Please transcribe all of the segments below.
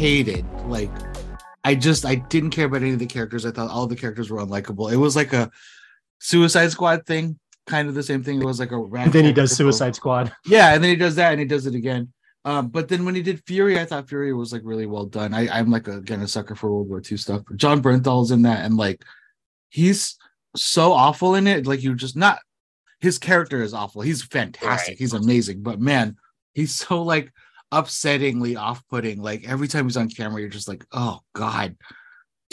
hated. Like, I just I didn't care about any of the characters. I thought all the characters were unlikable. It was like a Suicide Squad thing, kind of the same thing. It was like a. And then he does Suicide Squad. Yeah, and then he does that, and he does it again. Um, but then when he did Fury, I thought Fury was like really well done. I, I'm like a, again a sucker for World War II stuff. Jon Bernthal's in that, and like he's so awful in it. Like you just not his character is awful. He's fantastic. Right. He's amazing, but man, he's so like upsettingly off-putting. Like every time he's on camera, you're just like, oh god,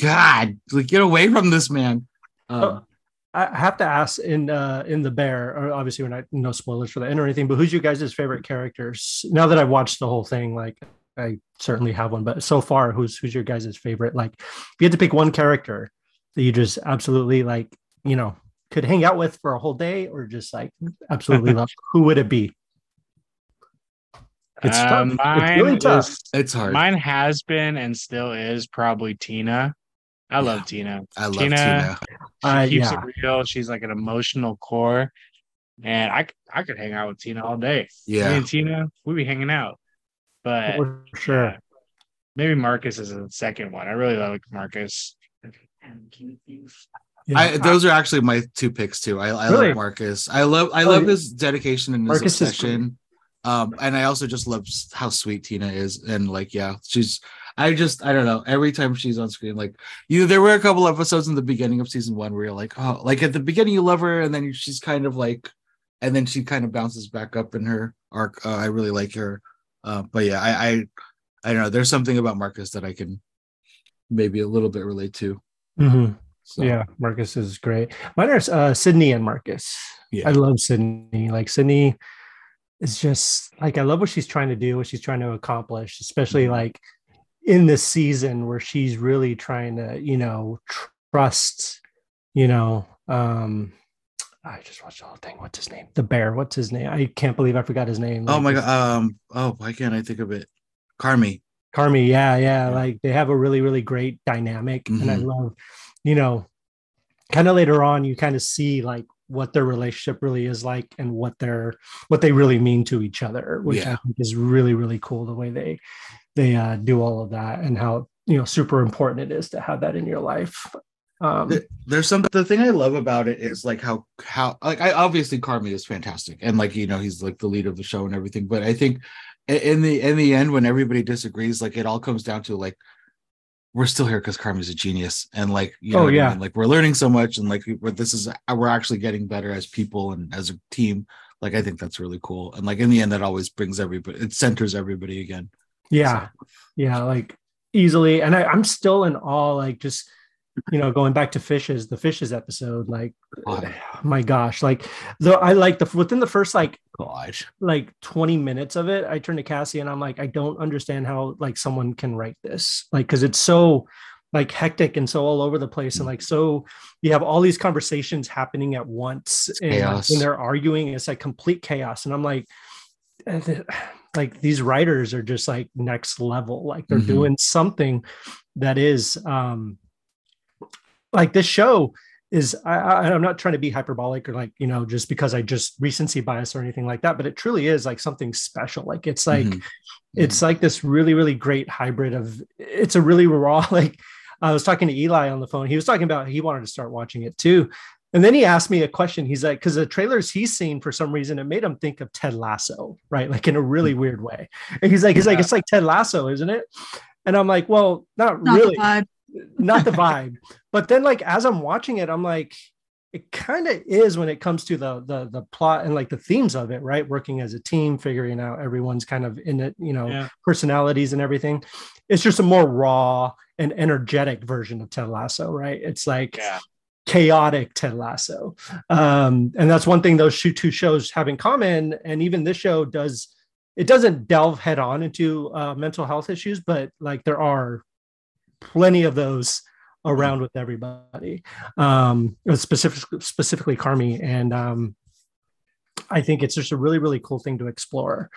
God, like get away from this man. Um, oh, I have to ask in uh in the bear. Obviously, we're not no spoilers for the end or anything. But who's your guys' favorite characters? Now that I've watched the whole thing, like I certainly have one. But so far, who's who's your guys' favorite? Like, if you had to pick one character that you just absolutely like, you know, could hang out with for a whole day, or just like absolutely love, who would it be? It's, uh, tough. it's really tough. Is, it's hard. Mine has been and still is probably Tina. I love Tina. I love Tina. Tina. She uh, keeps yeah. it real. She's like an emotional core. And I I could hang out with Tina all day. Yeah. Me and Tina, we'd be hanging out. But For sure. Uh, maybe Marcus is the second one. I really like Marcus. Yeah. I, those are actually my two picks too. I, I really? love Marcus. I love I love his dedication and his Marcus obsession. Um, and I also just love how sweet Tina is, and like, yeah, she's. I just, I don't know. Every time she's on screen, like, you, there were a couple episodes in the beginning of season one where you're like, oh, like at the beginning you love her, and then she's kind of like, and then she kind of bounces back up in her arc. Uh, I really like her, uh, but yeah, I, I, I don't know. There's something about Marcus that I can maybe a little bit relate to. Mm-hmm. So. Yeah, Marcus is great. Mine are uh, Sydney and Marcus. Yeah. I love Sydney. Like Sydney is just like I love what she's trying to do, what she's trying to accomplish, especially mm-hmm. like in this season where she's really trying to, you know, trust, you know, um I just watched the whole thing. What's his name? The bear. What's his name? I can't believe I forgot his name. Oh my god. Um. Oh, why can't I think of it? Carmy. Carmy. Yeah, yeah. Like they have a really, really great dynamic, mm-hmm. and I mm-hmm. love, you know, kind of later on, you kind of see like what their relationship really is like and what they're what they really mean to each other which yeah. i think is really really cool the way they they uh, do all of that and how you know super important it is to have that in your life um there's some the thing i love about it is like how how like i obviously carmy is fantastic and like you know he's like the lead of the show and everything but i think in the in the end when everybody disagrees like it all comes down to like we're still here because Carmy's a genius, and like you know, oh yeah, I mean? like we're learning so much, and like this is uh, we're actually getting better as people and as a team. Like I think that's really cool, and like in the end, that always brings everybody, it centers everybody again. Yeah, so. yeah, like easily, and I, I'm still in awe, like just you know, going back to fishes, the fishes episode, like, oh, my gosh, like, though I like the within the first like, gosh, like 20 minutes of it, I turn to Cassie and I'm like, I don't understand how like someone can write this, like, because it's so like hectic and so all over the place, and like, so you have all these conversations happening at once, and when they're arguing, it's like complete chaos, and I'm like, eh, like these writers are just like next level, like they're mm-hmm. doing something that is um like this show is I, I am not trying to be hyperbolic or like you know just because I just recency bias or anything like that, but it truly is like something special. Like it's like mm-hmm. it's like this really really great hybrid of it's a really raw like I was talking to Eli on the phone. He was talking about he wanted to start watching it too. And then he asked me a question. He's like, because the trailers he's seen for some reason, it made him think of Ted Lasso, right? Like in a really mm-hmm. weird way. And he's like, he's yeah. like, it's like Ted Lasso, isn't it? And I'm like, well, not, not really not the vibe. But then, like as I'm watching it, I'm like, it kind of is when it comes to the the the plot and like the themes of it, right? Working as a team, figuring out everyone's kind of in it, you know, yeah. personalities and everything. It's just a more raw and energetic version of Ted Lasso, right? It's like yeah. chaotic Ted Lasso, um, and that's one thing those two shows have in common. And even this show does. It doesn't delve head on into uh, mental health issues, but like there are plenty of those around with everybody, um, specific, specifically Carmy. And um, I think it's just a really, really cool thing to explore.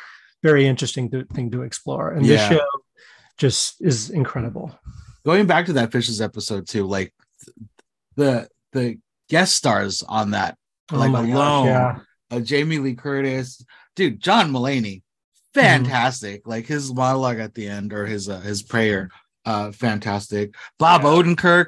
Very interesting to, thing to explore. And yeah. this show just is incredible. Going back to that Fishes episode too, like the the guest stars on that, oh like alone, gosh, yeah. uh, Jamie Lee Curtis, dude, John Mulaney, fantastic. Mm-hmm. Like his monologue at the end or his uh, his prayer, uh, fantastic. Bob yeah. Odenkirk,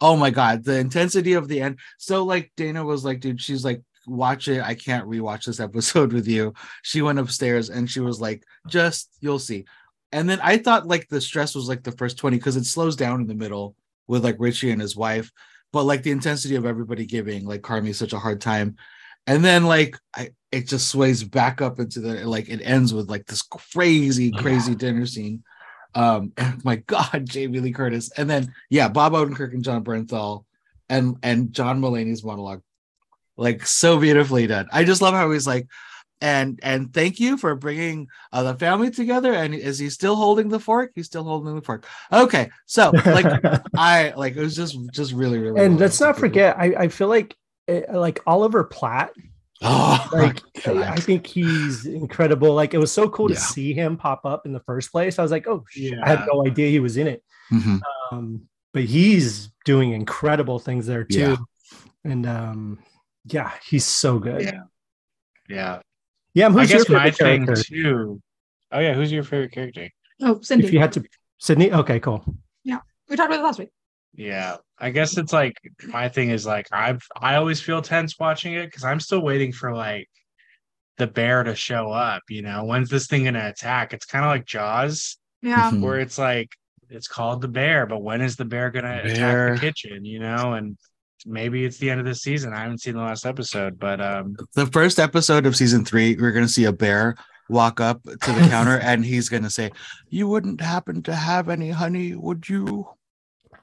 oh my god, the intensity of the end. So like Dana was like, dude, she's like, watch it. I can't rewatch this episode with you. She went upstairs and she was like, just you'll see. And then I thought like the stress was like the first 20 because it slows down in the middle with like Richie and his wife. But like the intensity of everybody giving like Carmy such a hard time. And then like I it just sways back up into the like it ends with like this crazy, crazy yeah. dinner scene. Um my god, Jamie Lee Curtis. And then yeah, Bob Odenkirk and Jon Bernthal and and John Mulaney's monologue. Like so beautifully done. I just love how he's like, and and thank you for bringing uh, the family together and is he still holding the fork he's still holding the fork okay so like i like it was just just really really and well let's not forget i i feel like it, eh, like oliver platt oh like I, think he's incredible like it was so cool yeah. to see him pop up in the first place i was like oh yeah. i had no idea he was in it mm-hmm. um but he's doing incredible things there too yeah. and um yeah he's so good yeah yeah yeah, who's I guess my thing character? too. Oh yeah, who's your favorite character? Oh, Cindy. If you had to, Sydney. Okay, cool. Yeah, we talked about it last week. Yeah, I guess it's like my thing is like I've I always feel tense watching it because I'm still waiting for like the bear to show up. You know, when's this thing gonna attack? It's kind of like Jaws. Yeah, mm-hmm. where it's like it's called the bear, but when is the bear gonna bear. attack the kitchen? You know, and maybe it's the end of the season. I haven't seen the last episode, but um the first episode of season three, we're gonna see a bear walk up to the counter and he's gonna say, You wouldn't happen to have any honey, would you?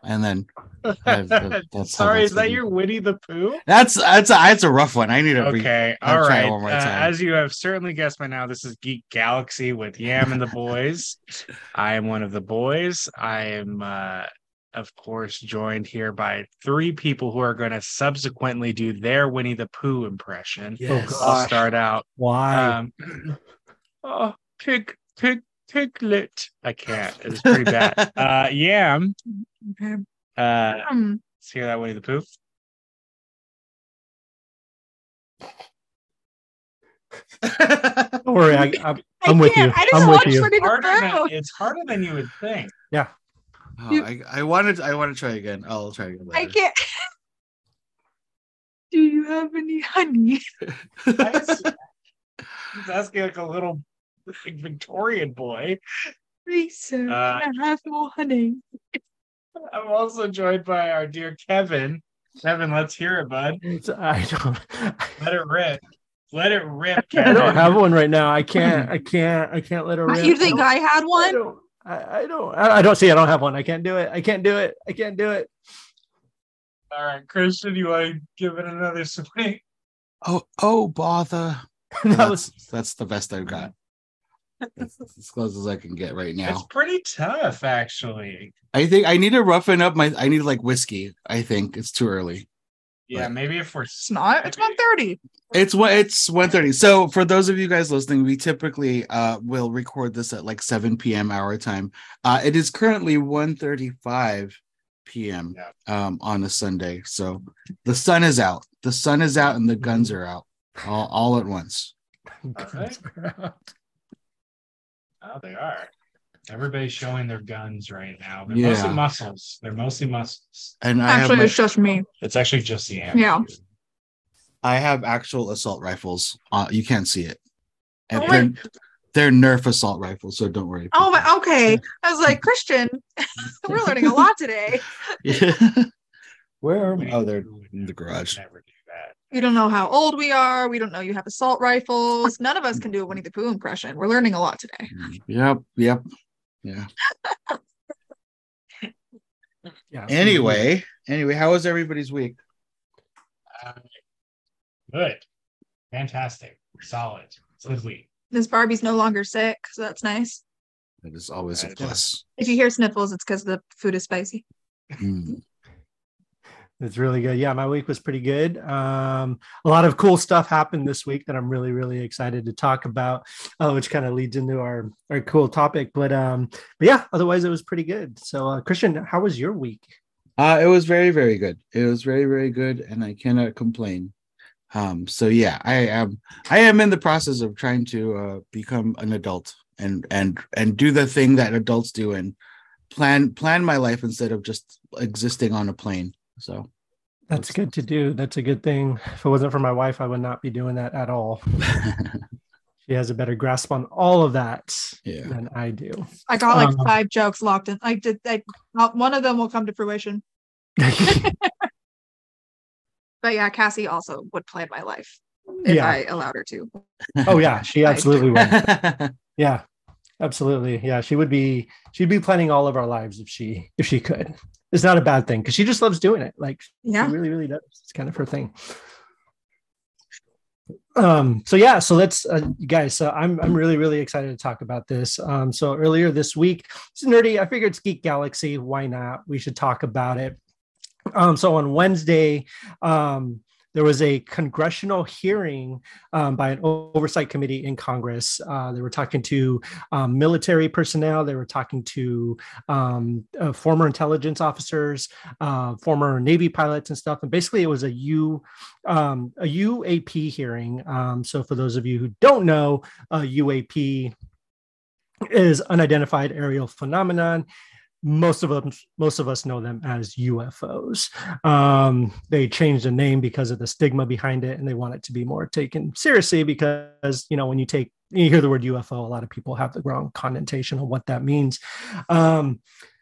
And then that's sorry, is that your Winnie the Pooh? That's that's a, that's a rough one. I need to okay. Re- all right. Uh, as you have certainly guessed by now, this is Geek Galaxy with Yam and the boys. I am one of the boys. I am uh of course, joined here by three people who are going to subsequently do their Winnie the Pooh impression. Yes. Oh, I'll start out. Why? Um, oh, pig, pig, piglet. I can't. It's pretty bad. uh, Yam. Uh, um, let's hear that Winnie the Pooh. Don't worry, I, am I'm with you. I'm with you. It's harder, than, it's harder than you would think. Yeah. Oh, you, I, I wanted I want to try again. I'll try again. Later. I can't. Do you have any honey? He's asking like a little like, Victorian boy. Lisa, uh, I have no honey. I'm also joined by our dear Kevin. Kevin, let's hear it, bud. It's, I don't. Let it rip. Let it rip. Kevin. I don't have one right now. I can't. I can't. I can't let it rip. You think I, I had one? I, I don't I, don't see I don't have one. I can't do it. I can't do it. I can't do it. All right, Christian, you want to give it another swing? Oh, oh, bother. that that's, was that's the best I've got. That's as close as I can get right now. It's pretty tough, actually. I think I need to roughen up my. I need like whiskey. I think it's too early. Yeah, but maybe if we're it's not. It's one thirty. It's what it's 1.30. So for those of you guys listening, we typically uh will record this at like 7 p.m. our time. Uh it is currently 1.35 p.m. Yeah. um on a Sunday. So the sun is out. The sun is out and the guns are out all, all at once. Okay. Oh, they are. Everybody's showing their guns right now. They're yeah. mostly muscles. They're mostly muscles. And I actually, it's just me. It's actually just the answer. Yeah. I have actual assault rifles. Uh, you can't see it. And oh they're, they're Nerf assault rifles, so don't worry. Oh, my, okay. I was like, Christian, we're learning a lot today. yeah. Where? Are we? Oh, they're in the garage. Never do that. We don't know how old we are. We don't know you have assault rifles. None of us can do a Winnie the Pooh impression. We're learning a lot today. Yep. Yep. Yeah. yeah. Anyway, anyway, how was everybody's week? Uh, Good. Fantastic. Solid. It's good week. This Barbie's no longer sick, so that's nice. It is always a plus. If you hear sniffles, it's because the food is spicy. Mm. It's really good. Yeah, my week was pretty good. Um, a lot of cool stuff happened this week that I'm really, really excited to talk about, uh, which kind of leads into our our cool topic. But um, but yeah, otherwise it was pretty good. So, uh, Christian, how was your week? Uh, it was very, very good. It was very, very good, and I cannot complain. Um, so yeah, I am I am in the process of trying to uh, become an adult and and and do the thing that adults do and plan plan my life instead of just existing on a plane. So that's good to do. That's a good thing. If it wasn't for my wife, I would not be doing that at all. she has a better grasp on all of that yeah. than I do. I got like um, five jokes locked in. I did. I, one of them will come to fruition. but yeah, Cassie also would plan my life if yeah. I allowed her to. Oh yeah, she absolutely would. yeah, absolutely. Yeah, she would be. She'd be planning all of our lives if she if she could. It's not a bad thing because she just loves doing it. Like yeah, she really really does. It's kind of her thing. Um so yeah so let's uh, guys so i'm i'm really really excited to talk about this. Um so earlier this week it's nerdy. I figured it's geek galaxy. Why not? We should talk about it. Um so on wednesday um there was a congressional hearing um, by an oversight committee in Congress. Uh, they were talking to um, military personnel, they were talking to um, uh, former intelligence officers, uh, former Navy pilots, and stuff. And basically, it was a U um, a UAP hearing. Um, so, for those of you who don't know, UAP is unidentified aerial phenomenon most of them most of us know them as ufos um, they changed the name because of the stigma behind it and they want it to be more taken seriously because you know when you take you hear the word ufo a lot of people have the wrong connotation of what that means. Um,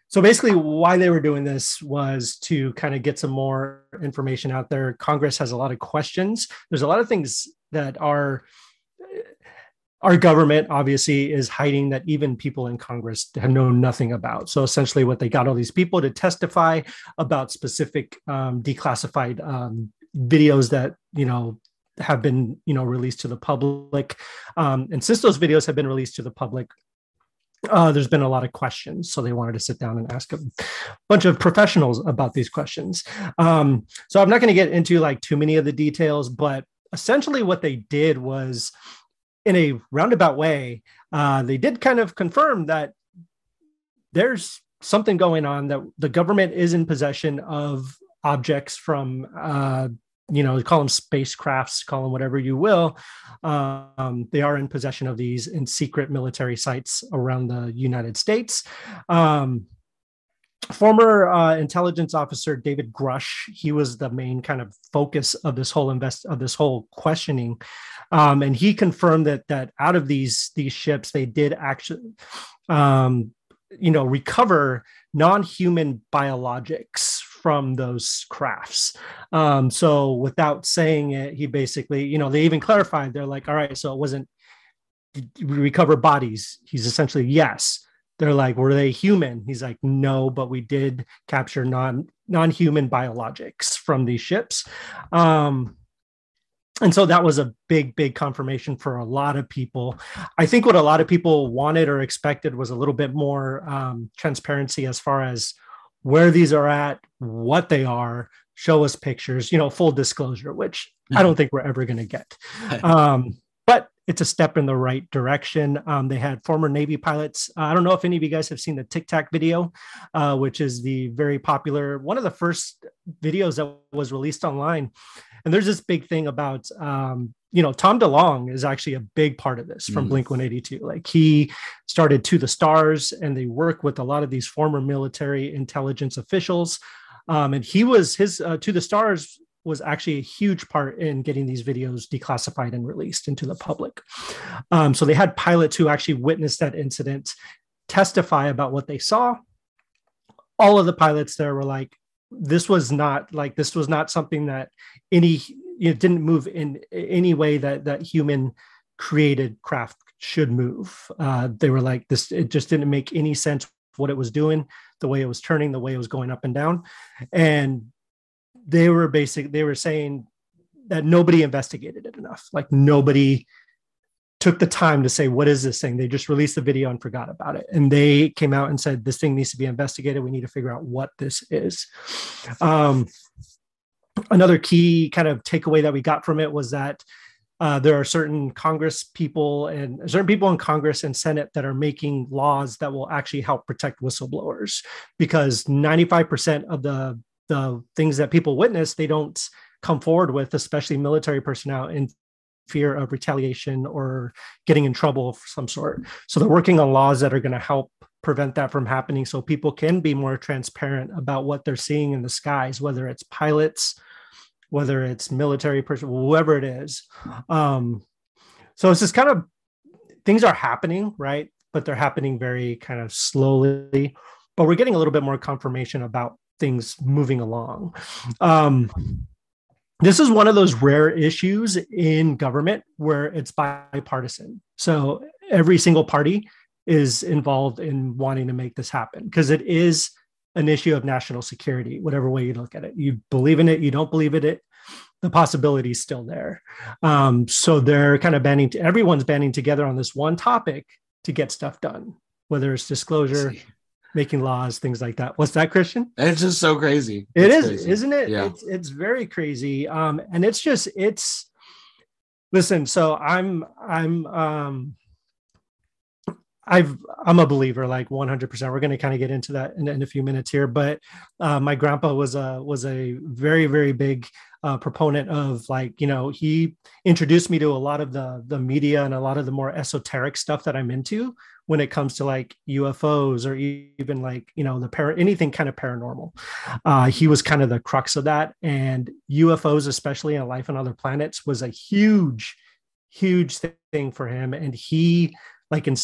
so basically why they were doing this was to kind of get some more information out there. Congress has a lot of questions. There's a lot of things that are our government obviously is hiding that even people in Congress have known nothing about. So essentially, what they got all these people to testify about specific um, declassified um, videos that you know have been you know released to the public, um, and since those videos have been released to the public. Uh, there's been a lot of questions, so they wanted to sit down and ask a bunch of professionals about these questions. Um, so I'm not going to get into like too many of the details, but essentially what they did was in a roundabout way, uh, they did kind of confirm that there's something going on that the government is in possession of objects from uh, you know call them spacecrafts call them whatever you will. Um, they are in possession of these in secret military sites around the united states. Um, former uh, intelligence officer David Grusch. he was the main kind of focus of this whole invest of this whole questioning, um, and he confirmed that that out of these these ships, they did actually, um, you know, recover non-human biologics from those crafts. Um, so without saying it, he basically, you know, they even clarified. They're like, all right, so it wasn't recover bodies. He's essentially yes they're like were they human? He's like no but we did capture non non-human biologics from these ships. Um and so that was a big big confirmation for a lot of people. I think what a lot of people wanted or expected was a little bit more um, transparency as far as where these are at what they are show us pictures you know full disclosure which i don't think we're ever going to get. Um, it's a step in the right direction. Um, they had former Navy pilots. Uh, I don't know if any of you guys have seen the Tic Tac video, uh, which is the very popular one of the first videos that was released online. And there's this big thing about, um, you know, Tom DeLonge is actually a big part of this from mm. Blink 182. Like he started To the Stars, and they work with a lot of these former military intelligence officials. Um, and he was his uh, To the Stars was actually a huge part in getting these videos declassified and released into the public. Um, so they had pilots who actually witnessed that incident testify about what they saw. All of the pilots there were like, this was not like this was not something that any it didn't move in any way that that human created craft should move. Uh, they were like this. It just didn't make any sense what it was doing, the way it was turning, the way it was going up and down, and they were basic they were saying that nobody investigated it enough. Like nobody took the time to say what is this thing? They just released the video and forgot about it. And they came out and said this thing needs to be investigated. We need to figure out what this is. Um, another key kind of takeaway that we got from it was that uh, there are certain Congress people and certain people in Congress and Senate that are making laws that will actually help protect whistleblowers because 95% of the the things that people witness they don't come forward with, especially military personnel, in fear of retaliation or getting in trouble of some sort. So they're working on laws that are going to help prevent that from happening so people can be more transparent about what they're seeing in the skies, whether it's pilots, whether it's military person, whoever it is. Um, so it's just kind of things are happening, right? But they're happening very kind of slowly. But we're getting a little bit more confirmation about things moving along. Um, this is one of those rare issues in government where it's bipartisan. So every single party is involved in wanting to make this happen because it is an issue of national security, whatever way you look at it. You believe in it, you don't believe in it, the possibility is still there. Um, so they're kind of banding, to, everyone's banding together on this one topic to get stuff done, whether it's disclosure, making laws, things like that. What's that, Christian? It's just so crazy. It it's is, crazy. isn't it? Yeah. It's, it's very crazy. Um, and it's just, it's, listen, so I'm, I'm, um, I've I'm a believer like 100%. We're going to kind of get into that in, in, a few minutes here, but uh, my grandpa was a was a very very big uh, proponent of like you know he introduced me to a lot of the the media and a lot of the more esoteric stuff that I'm into when it comes to like UFOs or even like you know the para anything kind of paranormal. Uh, he was kind of the crux of that, and UFOs, especially in life on other planets, was a huge huge thing for him, and he like in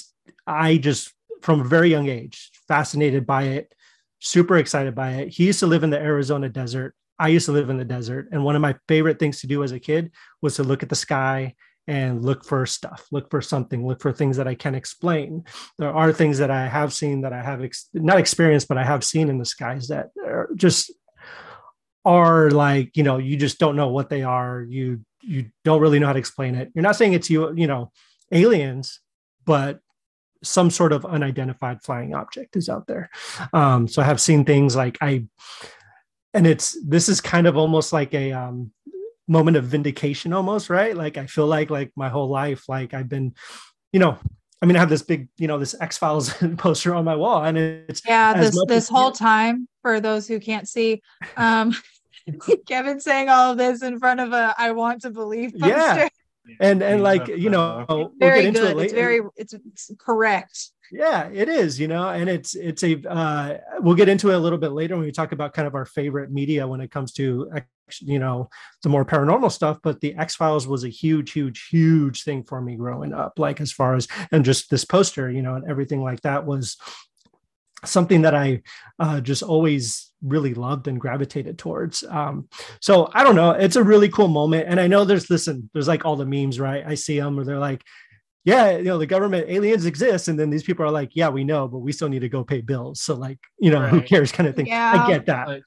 I just from a very young age fascinated by it, super excited by it. He used to live in the Arizona desert. I used to live in the desert, and one of my favorite things to do as a kid was to look at the sky and look for stuff, look for something, look for things that I can explain. There are things that I have seen that I have ex- not experienced, but I have seen in the skies that are just are like you know you just don't know what they are. You you don't really know how to explain it. You're not saying it's you you know aliens, but some sort of unidentified flying object is out there. Um, so I have seen things like I, and it's this is kind of almost like a um, moment of vindication, almost right. Like I feel like like my whole life, like I've been, you know, I mean, I have this big, you know, this X Files poster on my wall, and it's yeah. This this whole time, for those who can't see, um, Kevin saying all of this in front of a "I want to believe" poster. Yeah, and and like you know we'll very good it it's very it's, it's, correct. Yeah it is you know and it's it's a uh, we'll get into it a little bit later when we talk about kind of our favorite media when it comes to you know the more paranormal stuff but the x files was a huge huge huge thing for me growing up like as far as and just this poster you know and everything like that was something that I uh, just always really loved and gravitated towards. Um, so I don't know. It's a really cool moment. And I know there's, listen, there's like all the memes, right? I see them where they're like, yeah, you know, the government aliens exist. And then these people are like, yeah, we know, but we still need to go pay bills. So like, you know, right. who cares kind of thing. Yeah. I get that. Like,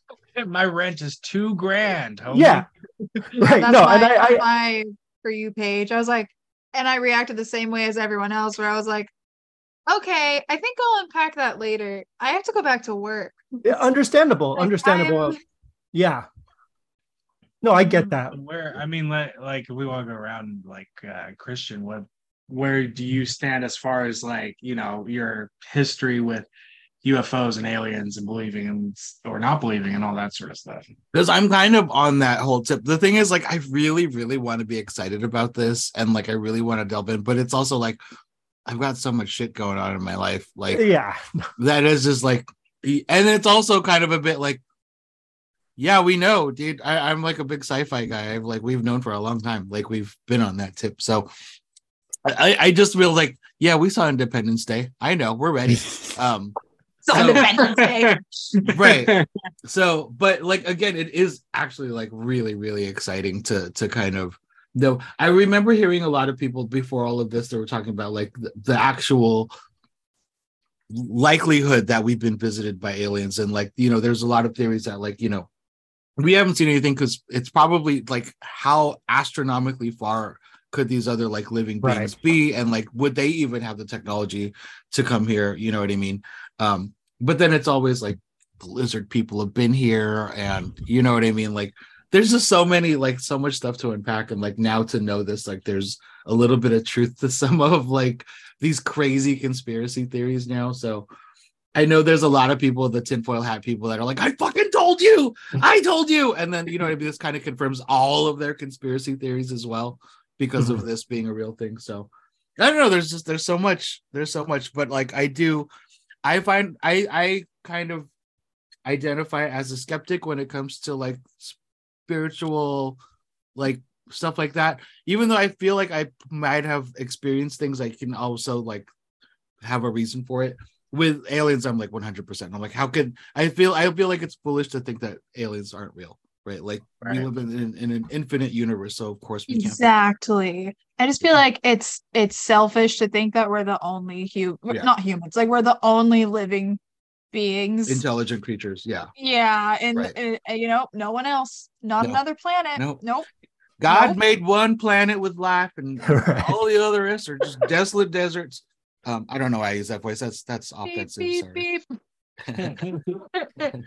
my rent is two grand. Homie. Yeah. right. no, my, and I, I, my for you page, I was like, and I reacted the same way as everyone else where I was like, Okay, I think I'll unpack that later. I have to go back to work. Yeah, understandable. Like, understandable. I'm... Yeah. No, I get that. Where I mean, like, like we want to go around like uh, Christian. What, where do you stand as far as like you know your history with UFOs and aliens and believing in or not believing and all that sort of stuff. Because I'm kind of on that whole tip. The thing is, like, I really, really want to be excited about this and like I really want to delve in, but it's also like, I've got so much shit going on in my life. Like, yeah, that is just like, and it's also kind of a bit like, yeah, we know, dude. I, am like a big sci-fi guy. I've like we've known for a long time. Like we've been on that tip. So I, I just feel like, yeah, we saw Independence Day. I know we're ready. Um so, Independence Day. right. So, but like again, it is actually like really, really exciting to to kind of no, I remember hearing a lot of people before all of this that were talking about like the, the actual likelihood that we've been visited by aliens. And like you know there's a lot of theories that like you know we haven't seen anything because it's probably like how astronomically far could these other like living beings right. be? And like would they even have the technology to come here? You know what i mean? Um but then it's always like the lizard people have been here and you know what i mean? Like there's just so many like so much stuff to unpack and like now to know this like there's a little bit of truth to some of like these crazy conspiracy theories now so I know there's a lot of people, the tinfoil hat people, that are like, I fucking told you, I told you. And then, you know, maybe this kind of confirms all of their conspiracy theories as well because of mm-hmm. this being a real thing. So I don't know. There's just, there's so much, there's so much, but like I do, I find, I, I kind of identify as a skeptic when it comes to like spiritual, like stuff like that. Even though I feel like I might have experienced things, I can also like have a reason for it with aliens i'm like 100% i'm like how could i feel i feel like it's foolish to think that aliens aren't real right like right. we live in, in, an infinite universe so of course we can't exactly i just feel like it's it's selfish to think that we're the only human yeah. not humans like we're the only living beings intelligent creatures yeah yeah and, right. and, and you know no one else not no. another planet nope, nope. god nope. made one planet with life and right. all the other rest are just desolate deserts um, I don't know why I use that voice. That's that's offensive. Beep, beep, beep.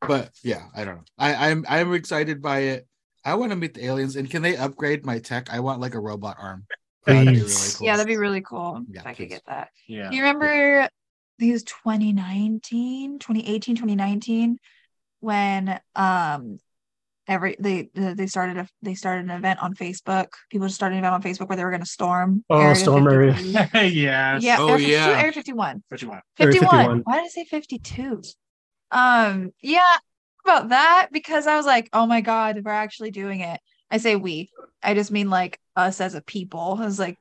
but yeah, I don't know. I, I'm I'm excited by it. I want to meet the aliens, and can they upgrade my tech? I want like a robot arm. That'd really cool. Yeah, that'd be really cool yeah, if I could get that. Yeah. Do you remember yeah. These 2019, 2018, 2019 when um every they they started a they started an event on Facebook. People just started an event on Facebook where they were going to storm. Oh, area storm area. yeah. Yeah. Oh area yeah. Area 51. 51. 51. Why did I say 52? Um. Yeah. About that because I was like, oh my god, we're actually doing it. I say we. I just mean like us as a people. I was like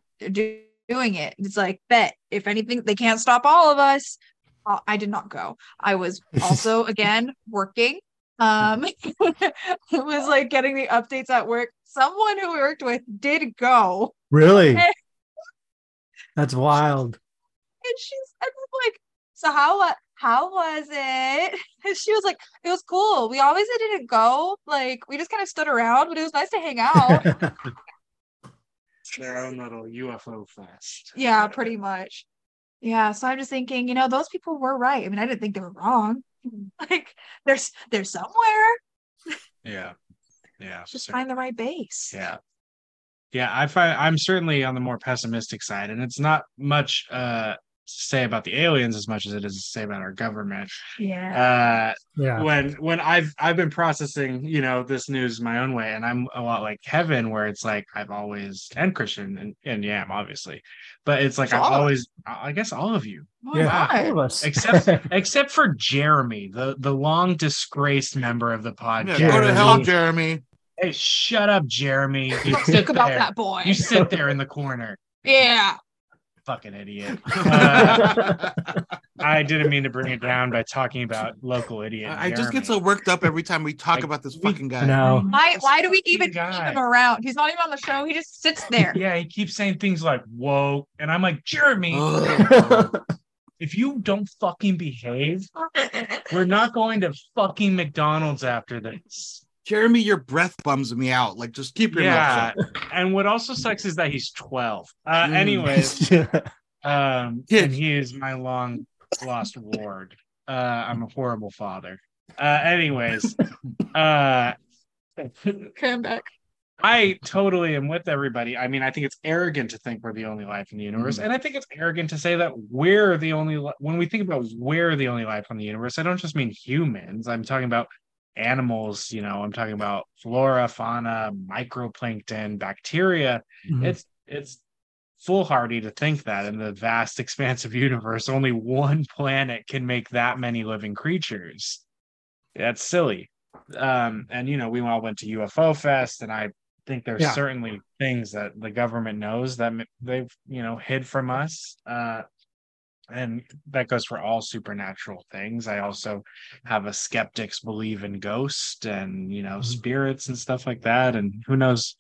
doing it. It's like bet if anything they can't stop all of us. Uh, I did not go. I was also again working. Um it was like getting the updates at work. Someone who we worked with did go. Really? That's wild. And she's and like so how how was it? And she was like it was cool. We obviously didn't go. Like we just kind of stood around but it was nice to hang out their own little ufo fest yeah pretty much yeah so i'm just thinking you know those people were right i mean i didn't think they were wrong like there's there's somewhere. Yeah. Yeah. Just find the right base. Yeah. Yeah, I find I'm certainly on the more pessimistic side, and it's not much uh say about the aliens as much as it is to say about our government. Yeah. Uh, yeah. When when I've I've been processing, you know, this news my own way, and I'm a lot like Kevin, where it's like I've always and Christian and and yeah, I'm obviously, but it's like I've always I guess all of you. yeah, all of us. except except for Jeremy, the the long disgraced member of the podcast. Yeah, go to hell, Jeremy. Hey, shut up, Jeremy. You think about that boy. You sit there in the corner. Yeah fucking idiot. Uh, I didn't mean to bring it down by talking about local idiot. I just get so worked up every time we talk like, about this fucking guy. No. Why, why do we even keep him around? He's not even on the show. He just sits there. Yeah, he keeps saying things like, whoa. And I'm like, Jeremy, if you don't fucking behave, we're not going to fucking McDonald's after this. Jeremy, your breath bums me out. Like, just keep your yeah. mouth shut. And what also sucks is that he's 12. Uh, mm. Anyways, um, and he is my long lost ward. Uh, I'm a horrible father. Uh, anyways, uh, come back. I totally am with everybody. I mean, I think it's arrogant to think we're the only life in the universe, mm and I think it's arrogant to say that we're the only. Li- when we think about we're the only life on the universe, I don't just mean humans. I'm talking about animals you know i'm talking about flora fauna microplankton bacteria mm-hmm. it's it's foolhardy to think that in the vast expanse of universe only one planet can make that many living creatures that's silly um and you know we all went to ufo fest and i think there's yeah. certainly things that the government knows that they've you know hid from us uh and that goes for all supernatural things i also have a skeptics believe in ghosts and you know mm-hmm. spirits and stuff like that and who knows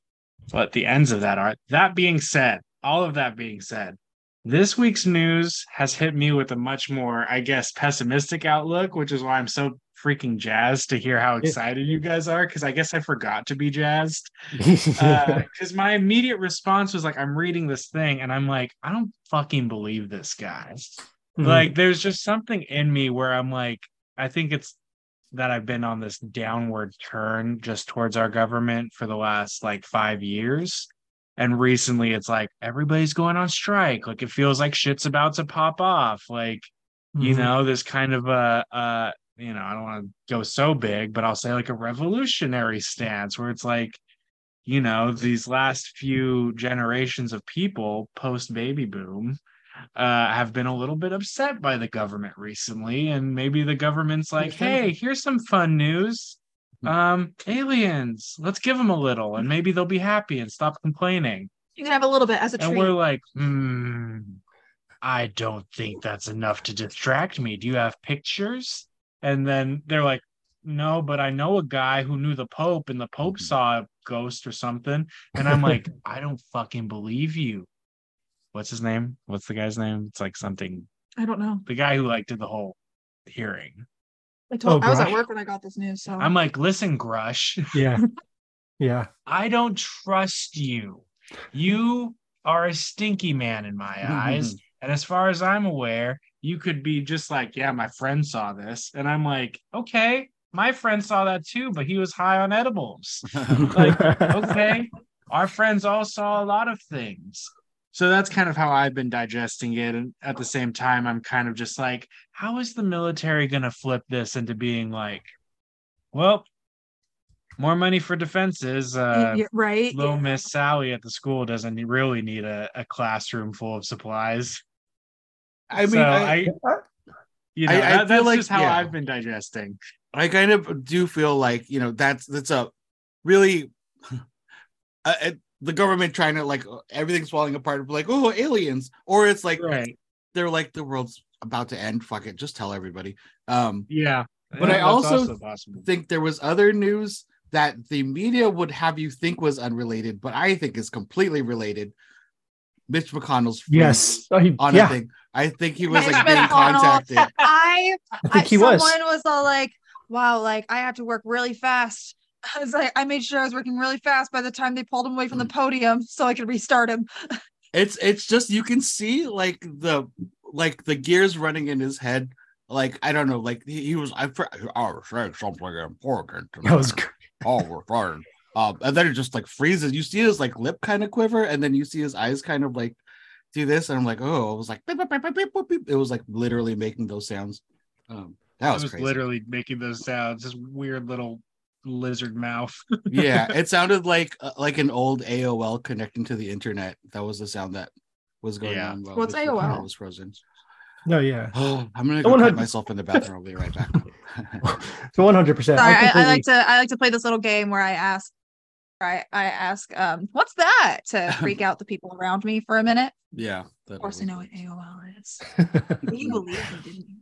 what the ends of that are that being said all of that being said this week's news has hit me with a much more i guess pessimistic outlook which is why i'm so freaking jazzed to hear how excited you guys are because I guess I forgot to be jazzed. Because uh, my immediate response was like, I'm reading this thing and I'm like, I don't fucking believe this guy. Mm-hmm. Like, there's just something in me where I'm like, I think it's that I've been on this downward turn just towards our government for the last like five years. And recently it's like everybody's going on strike. Like it feels like shit's about to pop off. Like mm-hmm. you know, this kind of a, a you know, I don't want to go so big, but I'll say like a revolutionary stance where it's like, you know, these last few generations of people post baby boom uh, have been a little bit upset by the government recently. And maybe the government's like, hey, here's some fun news. Hmm. Um, aliens, let's give them a little and maybe they'll be happy and stop complaining. You can have a little bit as a treat. And we're like, hmm, I don't think that's enough to distract me. Do you have pictures? And then they're like, no, but I know a guy who knew the Pope and the Pope mm-hmm. saw a ghost or something. And I'm like, I don't fucking believe you. What's his name? What's the guy's name? It's like something. I don't know. The guy who like did the whole hearing. I told oh, I was at work when I got this news. So I'm like, listen, Grusch. Yeah. Yeah. I don't trust you. You are a stinky man in my eyes. And as far as I'm aware, you could be just like, yeah, my friend saw this. And I'm like, okay, my friend saw that too, but he was high on edibles. like, okay, our friends all saw a lot of things. So that's kind of how I've been digesting it. And at the same time, I'm kind of just like, how is the military going to flip this into being like, well, more money for defenses. Uh, right. Little yeah. Miss Sally at the school doesn't really need a, a classroom full of supplies. I mean, so I, I, you know, I, that, that's like, just how yeah. I've been digesting. I kind of do feel like you know that's that's a really uh, the government trying to like everything's falling apart, like oh aliens, or it's like right. they're like the world's about to end. Fuck it, just tell everybody. Um, yeah, but yeah, I also, also think there was other news that the media would have you think was unrelated, but I think is completely related. Mitch McConnell's yes oh, on yeah. a thing. I think he was like being contacted. I, I think he was. Someone was all like, "Wow, like I have to work really fast." I was like, I made sure I was working really fast by the time they pulled him away from the hmm. podium so I could restart him. it's it's just you can see like the like the gears running in his head. Like I don't know, like he, he was I, I was saying something important. That was great. oh, we're fine. Um, and then it just like freezes. You see his like lip kind of quiver, and then you see his eyes kind of like do this, and I'm like, oh, it was like beep, beep, beep, it was like literally making those sounds. Um, that was, was literally making those sounds. This weird little lizard mouth. yeah, it sounded like uh, like an old AOL connecting to the internet. That was the sound that was going yeah. on. What's AOL? Was frozen. No, yeah. Oh, I'm gonna go put myself in the bathroom. I'll be right back. so 100. percent I, I, like to I like to play this little game where I ask, I I ask, um, what's that to freak out the people around me for a minute. Yeah. Of course, I know what AOL is. you believe me, didn't you?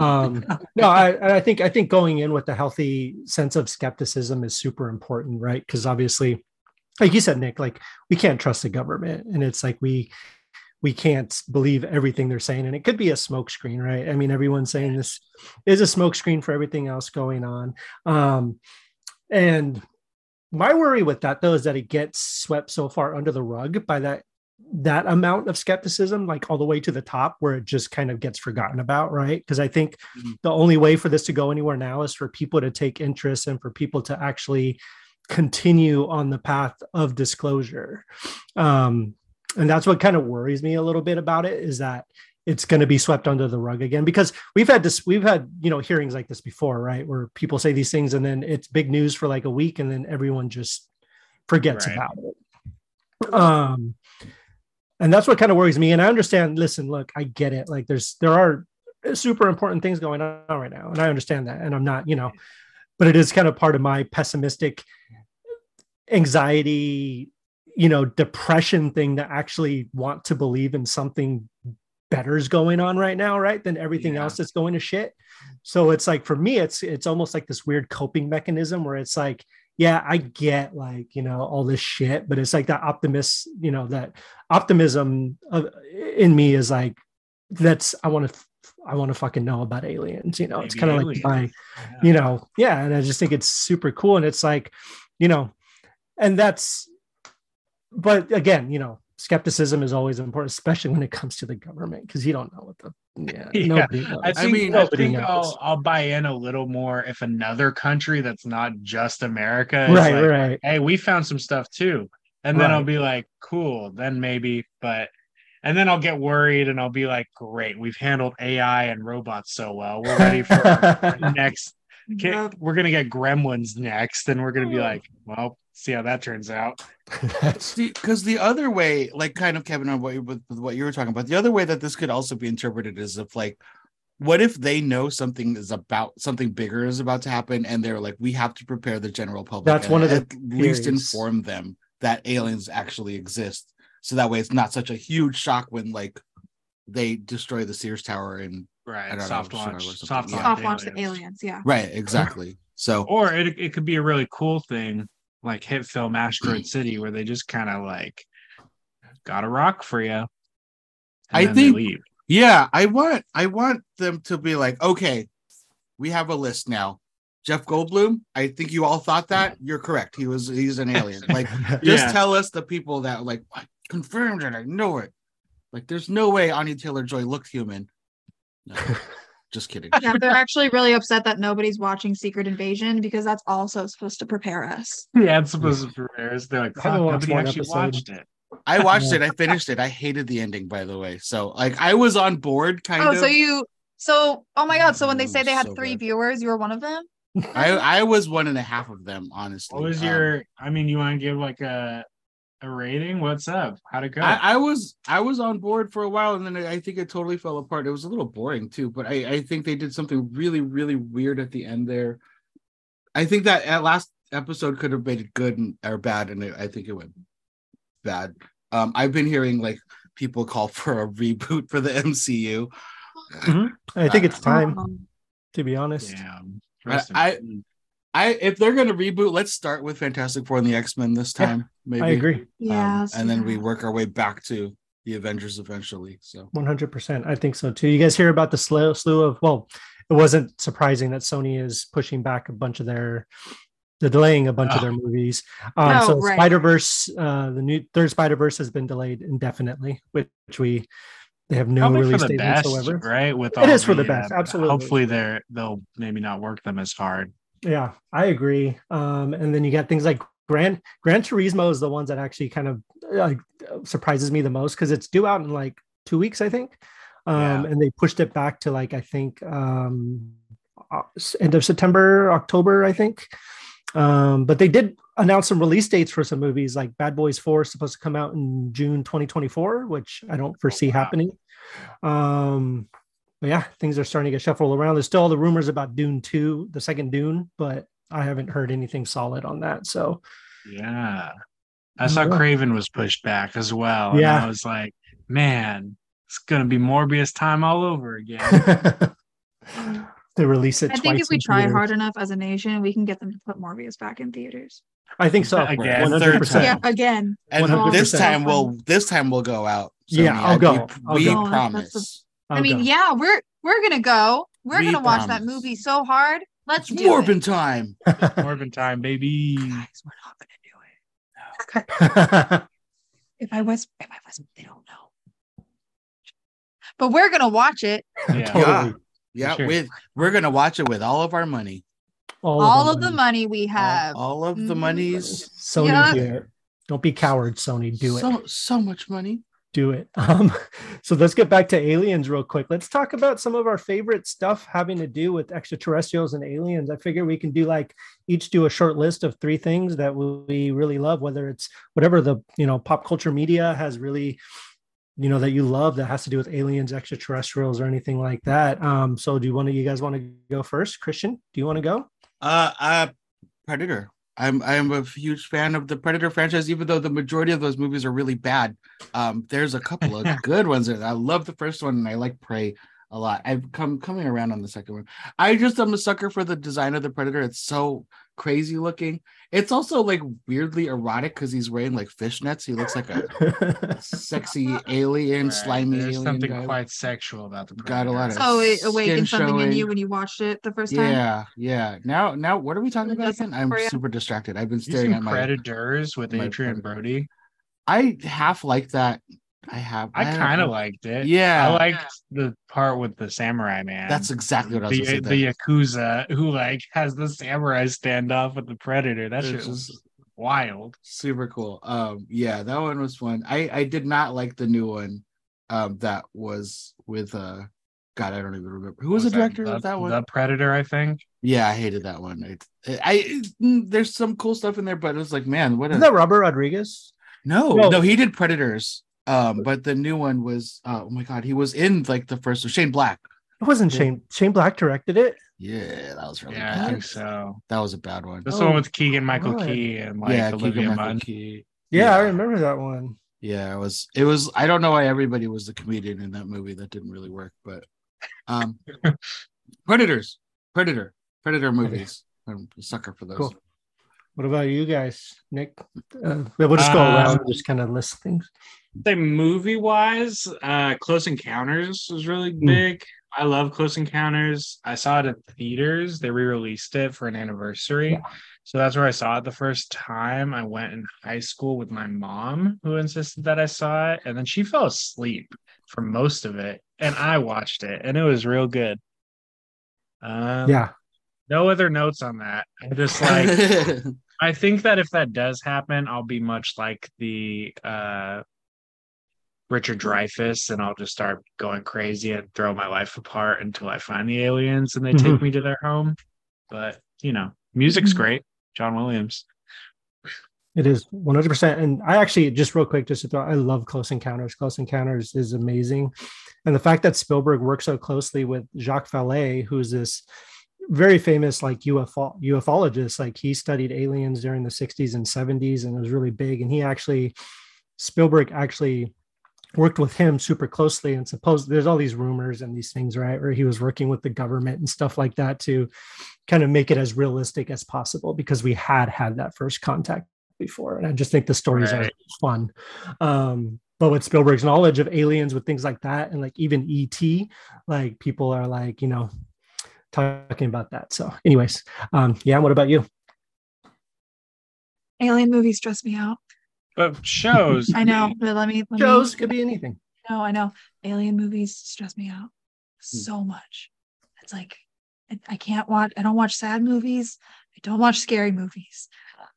um no I, I think i think going in with a healthy sense of skepticism is super important right because obviously like you said nick like we can't trust the government and it's like we we can't believe everything they're saying and it could be a smokescreen right i mean everyone's saying this is a smokescreen for everything else going on um, and my worry with that though is that it gets swept so far under the rug by that that amount of skepticism like all the way to the top where it just kind of gets forgotten about right because i think mm-hmm. the only way for this to go anywhere now is for people to take interest and for people to actually continue on the path of disclosure um, and that's what kind of worries me a little bit about it is that it's going to be swept under the rug again because we've had this we've had you know hearings like this before right where people say these things and then it's big news for like a week and then everyone just forgets right. about it um and that's what kind of worries me and i understand listen look i get it like there's there are super important things going on right now and i understand that and i'm not you know but it is kind of part of my pessimistic anxiety you know depression thing to actually want to believe in something better's going on right now right than everything yeah. else that's going to shit so it's like for me it's it's almost like this weird coping mechanism where it's like yeah i get like you know all this shit but it's like that optimist you know that optimism of, in me is like that's i want to I want to fucking know about aliens. You know, Maybe it's kind of like my, yeah. you know, yeah. And I just think it's super cool. And it's like, you know, and that's but again, you know, skepticism is always important, especially when it comes to the government, because you don't know what the yeah. yeah. I, think, I mean, I think I'll I'll buy in a little more if another country that's not just America, right, like, right. Hey, we found some stuff too, and then right. I'll be like, cool. Then maybe, but and then I'll get worried and I'll be like, great, we've handled AI and robots so well. We're ready for next. We're gonna get gremlins next, and we're gonna be hmm. like, well, see how that turns out. Because the, the, other way, like kind of Kevin on what, with, with what you were talking about, the other way that this could also be interpreted is if like, what if they know something is about something bigger is about to happen, and they're like, we have to prepare the general public. That's one of the at least inform them that aliens actually exist so that way it's not such a huge shock when like they destroy the Sears Tower and right soft know, launch soft, yeah. soft launch the aliens yeah right exactly so or it, it could be a really cool thing like hit film Asteroid City where they just kind of like got a rock for you I think yeah I want I want them to be like okay we have a list now Jeff Goldblum, I think you all thought that. You're correct. He was he's an alien. Like just yeah. tell us the people that like confirmed it. I know it. Like, there's no way Anya Taylor Joy looked human. No, just kidding. Yeah, they're actually really upset that nobody's watching Secret Invasion because that's also supposed to prepare us. Yeah, it's supposed to prepare us. They're like, oh, nobody actually episode. watched it. I watched it. I finished it. I hated the ending, by the way. So, like, I was on board, kind oh, of. so you, so, oh my god. So when they say they had so three viewers, you were one of them. I I was one and a half of them, honestly. What was your? Um, I mean, you want to give like a a rating? What's up? How'd it go? I, I, was I was on board for a while, and then I think it totally fell apart. It was a little boring too, but I, I think they did something really really weird at the end there. I think that at last episode could have made it good and, or bad, and I think it went bad. Um, I've been hearing like people call for a reboot for the MCU. Mm-hmm. I think it's time, to be honest. Yeah. I, I, I if they're gonna reboot, let's start with Fantastic Four and the X Men this time. Yeah, maybe I agree. Yeah, um, and then we work our way back to the Avengers eventually. So 100, percent I think so too. You guys hear about the slew, slew of well, it wasn't surprising that Sony is pushing back a bunch of their the delaying a bunch oh. of their movies. Um, oh, so right. Spider Verse, uh, the new third Spider Verse has been delayed indefinitely, which we they have no Probably release date best, whatsoever. Right? With it is the, for the best, uh, absolutely. Hopefully, they're they'll maybe not work them as hard. Yeah, I agree. Um, and then you got things like Gran Gran Turismo is the ones that actually kind of uh, surprises me the most because it's due out in like two weeks, I think. Um, yeah. and they pushed it back to like I think um, uh, end of September, October, I think. Um, but they did announce some release dates for some movies, like Bad Boys Four is supposed to come out in June 2024, which I don't foresee oh, wow. happening. Um, but yeah, things are starting to get shuffled around. There's still all the rumors about Dune 2, the second Dune, but I haven't heard anything solid on that. So yeah. I mm, saw yeah. Kraven was pushed back as well. Yeah. I was like, man, it's gonna be Morbius time all over again. they release it. I think if we try theaters. hard enough as a nation, we can get them to put Morbius back in theaters. I think so. Again, 100%. Yeah, again. And 100%. this time we'll this time we'll go out. So yeah, I'll go. We, I'll we oh, promise. I mean, go. yeah, we're we're gonna go. We're we gonna promise. watch that movie so hard. Let's do Morbin it. time. Morbin time, baby. Guys, we're not gonna do it. if I was, if I was, they don't know. But we're gonna watch it. Yeah, totally. yeah. yeah sure. With we're gonna watch it with all of our money. All, all of, the, of money. the money we have. All, all of the monies. Sony yeah. here. Don't be cowards, Sony. Do so, it. So much money do it. Um, so let's get back to aliens real quick. Let's talk about some of our favorite stuff having to do with extraterrestrials and aliens. I figure we can do like each do a short list of three things that we really love, whether it's whatever the you know pop culture media has really you know that you love that has to do with aliens, extraterrestrials, or anything like that. Um, so do you want to you guys want to go first? Christian, do you want to go? Uh, uh Predator. I'm I'm a huge fan of the Predator franchise, even though the majority of those movies are really bad. Um, there's a couple of good ones. There. I love the first one, and I like Prey a lot. I've come coming around on the second one. I just am a sucker for the design of the Predator. It's so crazy looking. It's also like weirdly erotic because he's wearing like fishnets. He looks like a sexy alien, right. slimy There's alien. something guy. quite sexual about the Predator. Got a lot of oh, it awakened something showing. in you when you watched it the first time. Yeah, yeah. Now, now, what are we talking about again? I'm super distracted. I've been staring at my Predators with Adrien Brody. I half like that I have. I, I kind of liked it. Yeah, I liked the part with the samurai man. That's exactly what I was. The, the yakuza who like has the samurai standoff with the predator. That shit was wild. Super cool. Um, yeah, that one was fun. I I did not like the new one. um, that was with uh, God, I don't even remember who was, was the director that, of that one. The Predator, I think. Yeah, I hated that one. I, I, mm, there's some cool stuff in there, but it was like, man, what is that Robert Rodriguez? No, no, no, he did Predators. Um, but the new one was uh, oh my god, he was in like the first Shane Black. It wasn't yeah. Shane. Shane Black directed it. Yeah, that was really yeah, bad. I think so. That was a bad one. This oh, one with Keegan Michael right. Key and like yeah, Olivia Munn. Yeah, yeah, I remember that one. Yeah, it was it was I don't know why everybody was the comedian in that movie. That didn't really work, but um Predators. Predator. Predator movies. I'm a sucker for those. Cool. What about you guys, Nick? Uh, we'll just go uh, around and just kind of list things. Say movie wise, uh, Close Encounters was really hmm. big. Mm. I love Close Encounters. I saw it at theaters. They re-released it for an anniversary. Yeah. So that's where I saw it the first time. I went in high school with my mom, who insisted that I saw it, and then she fell asleep for most of it, and I watched it, and it was real good. Um, yeah. No other notes on that. I just like I think that if that does happen, I'll be much like the uh, Richard Dreyfuss, and I'll just start going crazy and throw my life apart until I find the aliens and they mm-hmm. take me to their home. But you know, music's mm-hmm. great. John Williams. It is 100%. And I actually, just real quick, just to throw, I love Close Encounters. Close Encounters is amazing. And the fact that Spielberg works so closely with Jacques Vallée, who's this very famous like UFO ufologist. Like he studied aliens during the 60s and 70s and it was really big. And he actually Spielberg actually worked with him super closely and suppose there's all these rumors and these things right where he was working with the government and stuff like that to kind of make it as realistic as possible because we had had that first contact before and i just think the stories right. are fun um, but with spielberg's knowledge of aliens with things like that and like even et like people are like you know talking about that. So, anyways, um, yeah. What about you? Alien movies stress me out. But shows. I know. But let me. Let shows me, could be anything. No, I know. Alien movies stress me out so much. It's like I, I can't watch. I don't watch sad movies. I don't watch scary movies.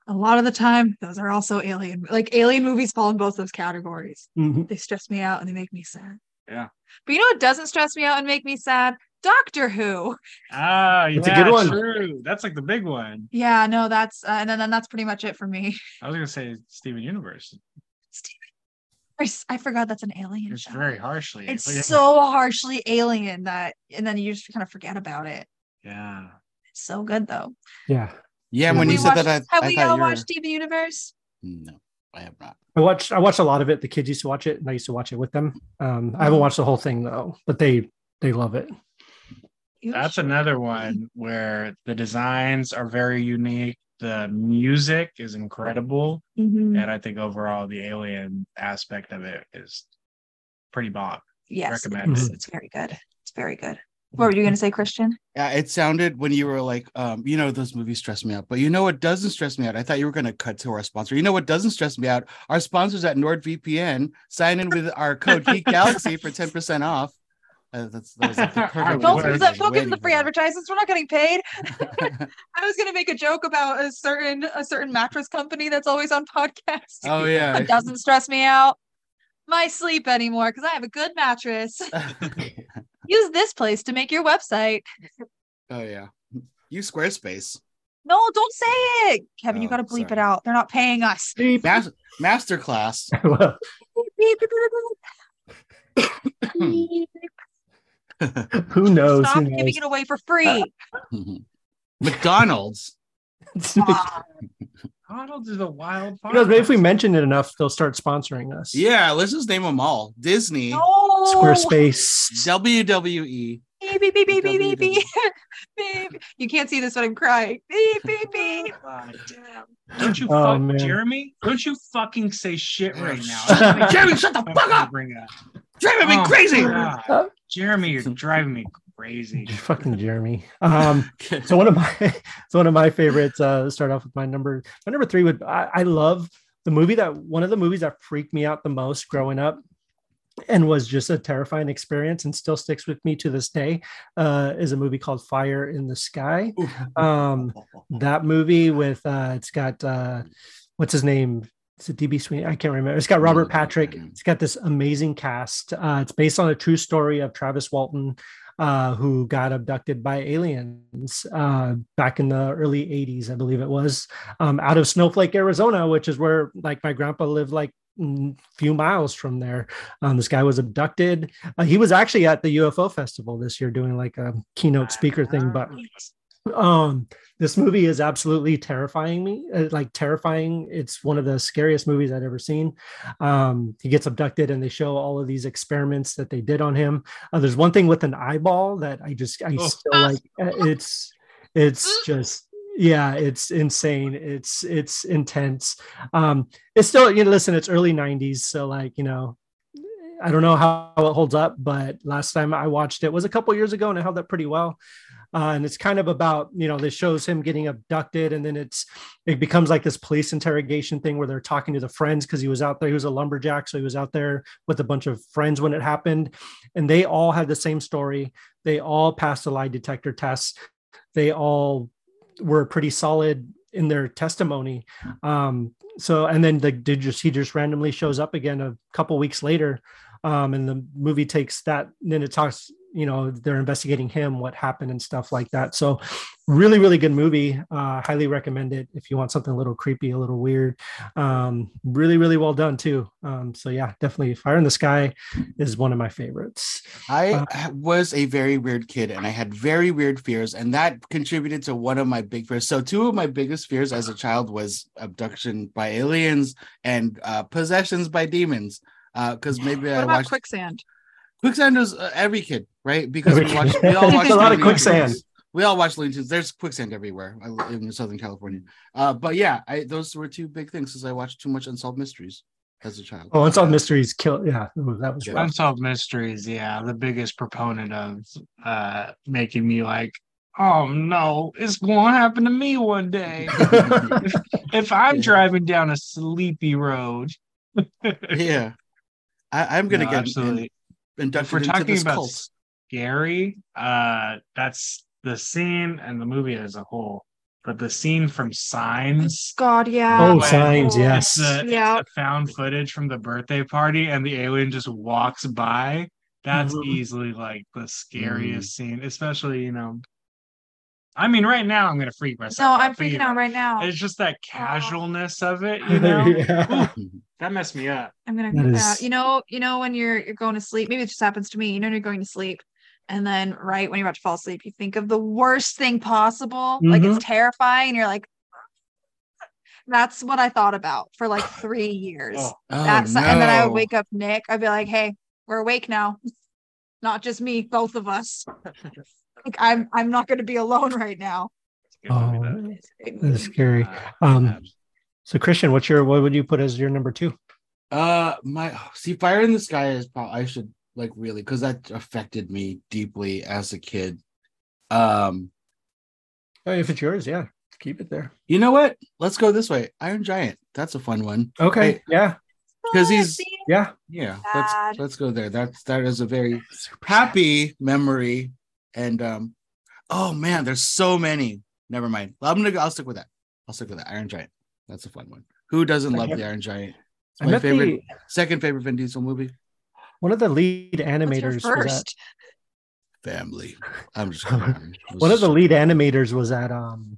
A lot of the time, those are also alien. Like alien movies fall in both those categories. Mm-hmm. They stress me out and they make me sad. Yeah. But you know what doesn't stress me out and make me sad? Doctor Who. Ah, yeah, it's a good one. True. That's like the big one. Yeah, no, that's uh, and then, then that's pretty much it for me. I was gonna say Steven Universe. Steven, I forgot that's an alien. It's show. very harshly. It's like, so harshly alien that, and then you just kind of forget about it. Yeah, it's so good though. Yeah, yeah. When you said watched, that, I, have I we all watched Steven Universe? No. I have not. I watched I watched a lot of it. The kids used to watch it, and I used to watch it with them. Um, I haven't watched the whole thing though, but they they love it. That's another one where the designs are very unique. The music is incredible. Mm-hmm. And I think overall the alien aspect of it is pretty bomb. Yes. Recommend it's, it. it's very good. It's very good. What were you going to say, Christian? Yeah, it sounded when you were like, um, you know, those movies stress me out. But you know what doesn't stress me out? I thought you were going to cut to our sponsor. You know what doesn't stress me out? Our sponsors at NordVPN sign in with our code Geek Galaxy for 10% off. Uh, that's, that was like the perfect don't, don't give them the free advertisements. We're not getting paid. I was gonna make a joke about a certain a certain mattress company that's always on podcast. Oh yeah, it doesn't stress me out my sleep anymore because I have a good mattress. Use this place to make your website. Oh yeah, use Squarespace. No, don't say it, Kevin. Oh, you got to bleep sorry. it out. They're not paying us. Mas- masterclass. Who knows? Stop Who knows? giving it away for free. McDonald's. McDonald's is a wild. Who knows, maybe if we mention it enough, they'll start sponsoring us. Yeah, let's just name them all: Disney, no. Squarespace, WWE. Beep, beep, beep, beep, beep, beep, beep. You can't see this, but I'm crying. Beep, beep, beep. Oh, God damn. Don't you oh, fuck man. Jeremy? Don't you fucking say shit right now. Jeremy, shut the fuck up. Bring that. Driving me oh, crazy. Jeremy, you're driving me crazy. Fucking Jeremy. Um, so one of my so one of my favorites. Uh, start off with my number. My number three would I, I love the movie that one of the movies that freaked me out the most growing up and was just a terrifying experience and still sticks with me to this day uh, is a movie called Fire in the Sky. Um, that movie with uh, it's got uh, what's his name it's a DB Sweeney. I can't remember. It's got Robert Patrick. It's got this amazing cast. Uh, it's based on a true story of Travis Walton, uh, who got abducted by aliens uh, back in the early 80s, I believe it was, um, out of Snowflake, Arizona, which is where like my grandpa lived like a few miles from there. Um, this guy was abducted. Uh, he was actually at the UFO festival this year doing like a keynote speaker thing, but um this movie is absolutely terrifying me uh, like terrifying. It's one of the scariest movies i've ever seen. Um he gets abducted and they show all of these experiments that they did on him. Uh, there's one thing with an eyeball that i just i oh. still like. Uh, it's it's just yeah it's insane. It's it's intense. Um it's still you know listen it's early 90s so like you know I don't know how it holds up, but last time I watched it was a couple years ago and it held up pretty well uh, and it's kind of about you know this shows him getting abducted and then it's it becomes like this police interrogation thing where they're talking to the friends because he was out there he was a lumberjack so he was out there with a bunch of friends when it happened. And they all had the same story. They all passed the lie detector test. They all were pretty solid in their testimony. Um so and then the did just he just randomly shows up again a couple weeks later. Um and the movie takes that then it talks you know they're investigating him what happened and stuff like that. So really really good movie. Uh highly recommend it if you want something a little creepy a little weird. Um really really well done too. Um so yeah definitely fire in the sky is one of my favorites. I uh, was a very weird kid and i had very weird fears and that contributed to one of my big fears. So two of my biggest fears as a child was abduction by aliens and uh possessions by demons. Uh because maybe what i about watched quicksand? Quicksand is uh, every kid right? Because we watch, we all watch a lot of quicksand. Tunes. We all watch Looney Tunes. There's quicksand everywhere in Southern California. Uh, but yeah, I, those were two big things because I watched too much Unsolved Mysteries as a child. Oh, Unsolved Mysteries kill. Yeah, that was yeah. Unsolved Mysteries. Yeah, the biggest proponent of uh, making me like, oh no, it's going to happen to me one day. if, if, I'm yeah. driving down a sleepy road. yeah, I, am gonna no, get absolutely. inducted if we're talking about cult scary. Uh, that's the scene and the movie as a whole. But the scene from Signs. God, yeah. Oh, Signs, yes. The, yeah. found footage from the birthday party, and the alien just walks by. That's mm-hmm. easily like the scariest mm. scene, especially you know. I mean, right now I'm gonna freak myself. No, I'm freaking out right now. It's just that casualness of it, you know. yeah. that messed me up. I'm gonna get that. You know, you know when you're you're going to sleep. Maybe it just happens to me. You know, you're going to sleep, and then right when you're about to fall asleep you think of the worst thing possible mm-hmm. like it's mm-hmm. terrifying and you're like that's what i thought about for like three years. Oh, that's no. and then i would wake up nick i'd be like hey we're awake now. Not just me both of us. Like i'm i'm not going to be alone right now. Oh that's scary. Um so christian what's your what would you put as your number two? Uh my see fire in the sky is probably i should like really because that affected me deeply as a kid. Um oh, if it's yours yeah keep it there. you know what? Let's go this way. Iron giant that's a fun one. Okay I, yeah. Because he's yeah. Yeah let's let's go there. That's that is a very happy memory. And um oh man there's so many. Never mind. I'm gonna go i'll stick with that. I'll stick with that. Iron giant that's a fun one. Who doesn't love the iron giant? It's my favorite the... second favorite vin diesel movie one of the lead animators was at family. I'm just one of the lead animators was at um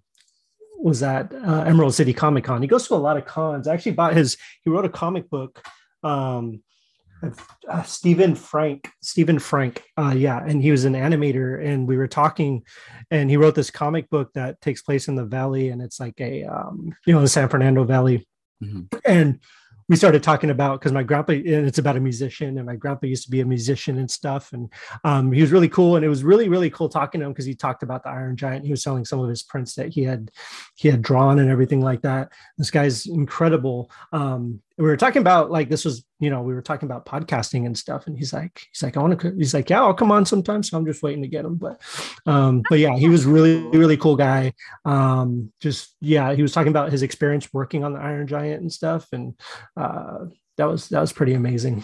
was at uh, Emerald City Comic Con. He goes to a lot of cons. I actually bought his. He wrote a comic book. Um, uh, Stephen Frank, Stephen Frank, uh, yeah, and he was an animator, and we were talking, and he wrote this comic book that takes place in the valley, and it's like a, um, you know, the San Fernando Valley, mm-hmm. and we started talking about because my grandpa and it's about a musician and my grandpa used to be a musician and stuff and um, he was really cool and it was really really cool talking to him because he talked about the iron giant he was selling some of his prints that he had he had drawn and everything like that. This guy's incredible um, we were talking about like this was you know we were talking about podcasting and stuff and he's like he's like i want to he's like yeah i'll come on sometime so i'm just waiting to get him but um but yeah he was really really cool guy. Um just yeah he was talking about his experience working on the iron giant and stuff and uh that was that was pretty amazing.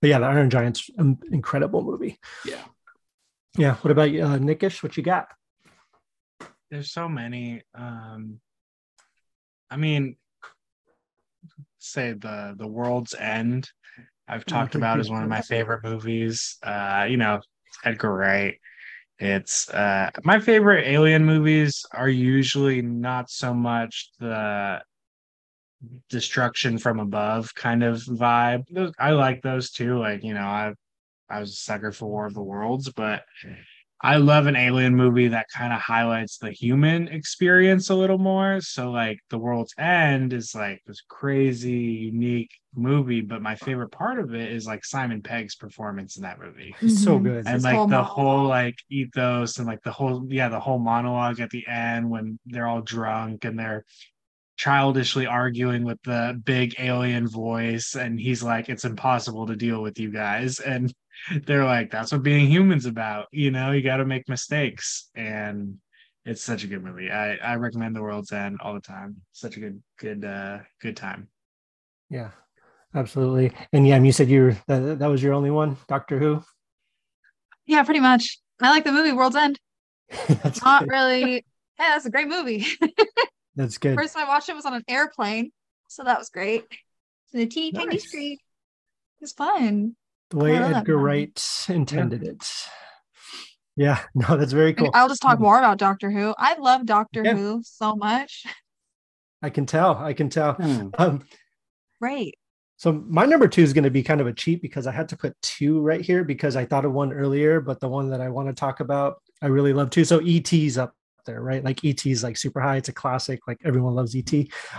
But yeah the iron giant's an incredible movie. Yeah. Yeah what about uh nickish what you got? There's so many um i mean say the the World's End. I've talked about as one of my favorite movies. Uh, you know, Edgar Wright. It's uh my favorite alien movies are usually not so much the destruction from above kind of vibe. I like those too. Like, you know, I I was a sucker for War of the Worlds, but I love an alien movie that kind of highlights the human experience a little more. So like The World's End is like this crazy, unique movie, but my favorite part of it is like Simon Pegg's performance in that movie. So mm-hmm. good. And like the monologue. whole like ethos and like the whole yeah, the whole monologue at the end when they're all drunk and they're childishly arguing with the big alien voice and he's like it's impossible to deal with you guys and they're like that's what being humans about you know you got to make mistakes. And it's such a good movie. I i recommend the world's end all the time. Such a good good uh good time. Yeah absolutely. And yeah and you said you were that, that was your only one doctor who? Yeah pretty much. I like the movie world's end. That's not good. really yeah that's a great movie. That's good. First time i watched it was on an airplane so that was great. It's a teeny nice. tiny screen it was fun the way Edgar Wright intended yeah. it. Yeah, no, that's very cool. I'll just talk more about Doctor Who. I love Doctor yeah. Who so much. I can tell. I can tell. Hmm. Um, right. So my number two is going to be kind of a cheat because I had to put two right here because I thought of one earlier, but the one that I want to talk about, I really love too. So ET's up there, right? Like ET's like super high. It's a classic. Like everyone loves ET.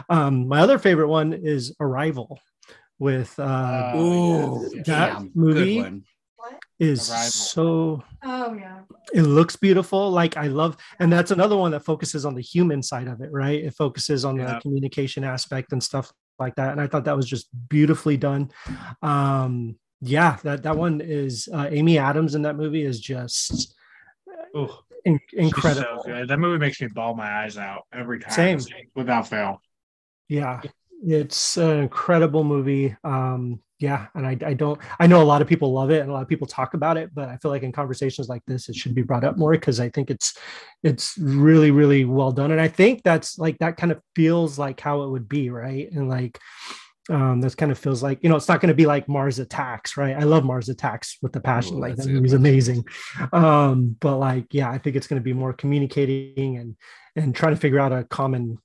Um, my other favorite one is Arrival with uh, Ooh, that damn, movie is Arrival. so oh yeah. It looks beautiful. Like i love and that's another one that focuses on the human side of it right? It focuses on yeah. the communication aspect and stuff like that and i thought that was just beautifully done. Um yeah that that one is uh, amy adams in that movie is just Ooh, in, incredible. so that movie makes me bawl my eyes out every time same. without fail. Yeah it's an incredible movie. Um, yeah, and I, I don't. I know a lot of people love it and a lot of people talk about it, but I feel like in conversations like this, it should be brought up more because I think it's it's really really well done, and I think that's like that kind of feels like how it would be, right? And like um this kind of feels like you know it's not going to be like mars attacks right i love mars attacks with the passion Ooh, like that movie's amazing um but like yeah i think it's going to be more communicating and and trying to figure out a common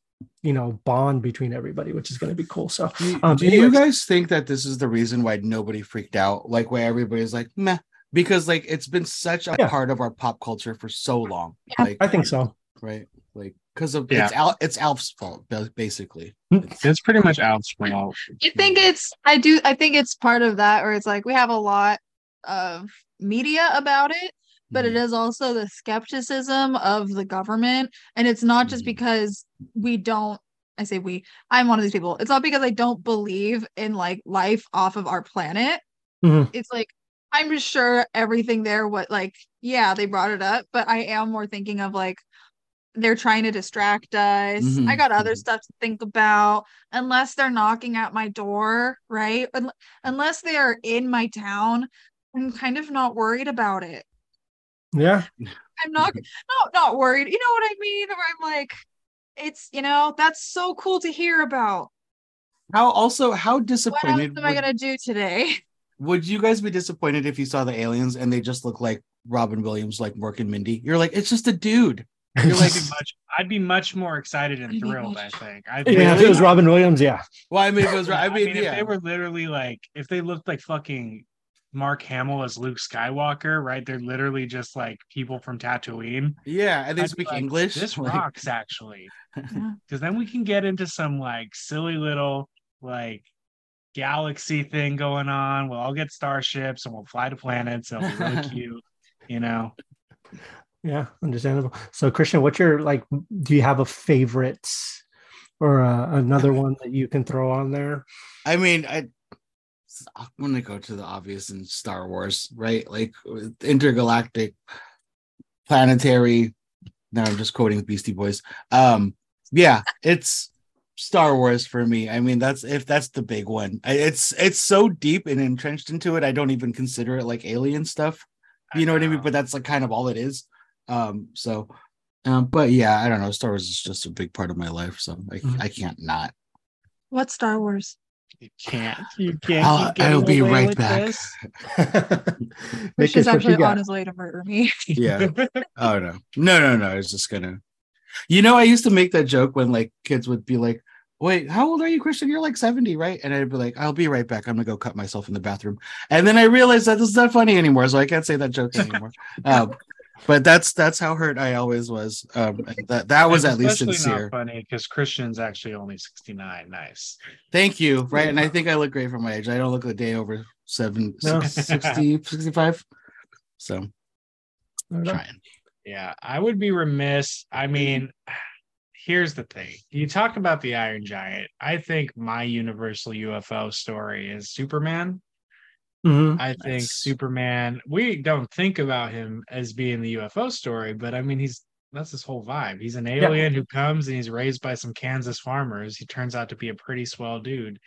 you know bond between everybody which is going to be cool so um, do anyways, you guys think that this is the reason why nobody freaked out like why everybody's like meh because like it's been such a yeah. part of our pop culture for so long yeah, like i think so right like because of yeah. it's Al, it's Alf's fault basically. It's, it's pretty much Alf's fault. You think it's I do I think it's part of that where it's like we have a lot of media about it, but it mm-hmm. is also the skepticism of the government. And it's not just mm-hmm. because we don't, I say we, I'm one of these people. It's not because I don't believe in like life off of our planet. Mm-hmm. It's like, I'm just sure everything there, what like, yeah, they brought it up, but I am more thinking of like, they're trying to distract us. Mm-hmm. I got other mm-hmm. stuff to think about. Unless they're knocking at my door, right? Unless they are in my town, I'm kind of not worried about it. Yeah. I'm not not not worried. You know what I mean? Or I'm like, it's you know, that's so cool to hear about. How also how disappointed what am would, I gonna do today? Would you guys be disappointed if you saw the aliens and they just look like Robin Williams, like Mork and Mindy? You're like, it's just a dude. You're like much. I'd be much more excited and thrilled. I think. I think yeah, if it was Robin Williams, yeah. Well, I mean, if it was. I mean, I mean yeah. if they were literally like, if they looked like fucking Mark Hamill as Luke Skywalker, right? They're literally just like people from Tatooine. Yeah, and they I'd speak like, English. This rocks actually. Because then we can get into some like silly little like galaxy thing going on. We'll all get starships and we'll fly to planets. It'll be really cute, you know. Yeah, understandable. So Christian, what's your like do you have a favorite or uh, another one that you can throw on there? I mean, I I'm gonna go to the obvious in Star Wars, right? Like intergalactic, planetary. Now I'm just quoting Beastie Boys. Um, yeah, it's Star Wars for me. I mean, that's if that's the big one. It's it's so deep and entrenched into it. I don't even consider it like alien stuff. You know, know what I mean? But that's like kind of all it is. Um, so, um, but yeah, I don't know. Star Wars is just a big part of my life, so I, mm-hmm. I can't not. What Star Wars? You can't. You can't. I'll, I'll be right back. Which is actually on his way to murder me. yeah. Oh no. No, no, no. I was just gonna. You know, I used to make that joke when like kids would be like, "Wait, how old are you, Christian? You're like 70, right?" And I'd be like, "I'll be right back. I'm gonna go cut myself in the bathroom." And then I realized that this is not funny anymore, so I can't say that joke anymore. um, but that's that's how hurt I always was. Um, that that was at least sincere. funny because Christian's actually only sixty nine. Nice. Thank you. Right, and I think I look great for my age. I don't look a day over seven, no. 60, 65. So I'm trying. Yeah, I would be remiss. I mean, here's the thing. You talk about the Iron Giant. I think my universal UFO story is Superman. Mm-hmm. I think nice. Superman, we don't think about him as being the UFO story, but I mean, he's that's his whole vibe. He's an alien yeah. who comes and he's raised by some Kansas farmers. He turns out to be a pretty swell dude.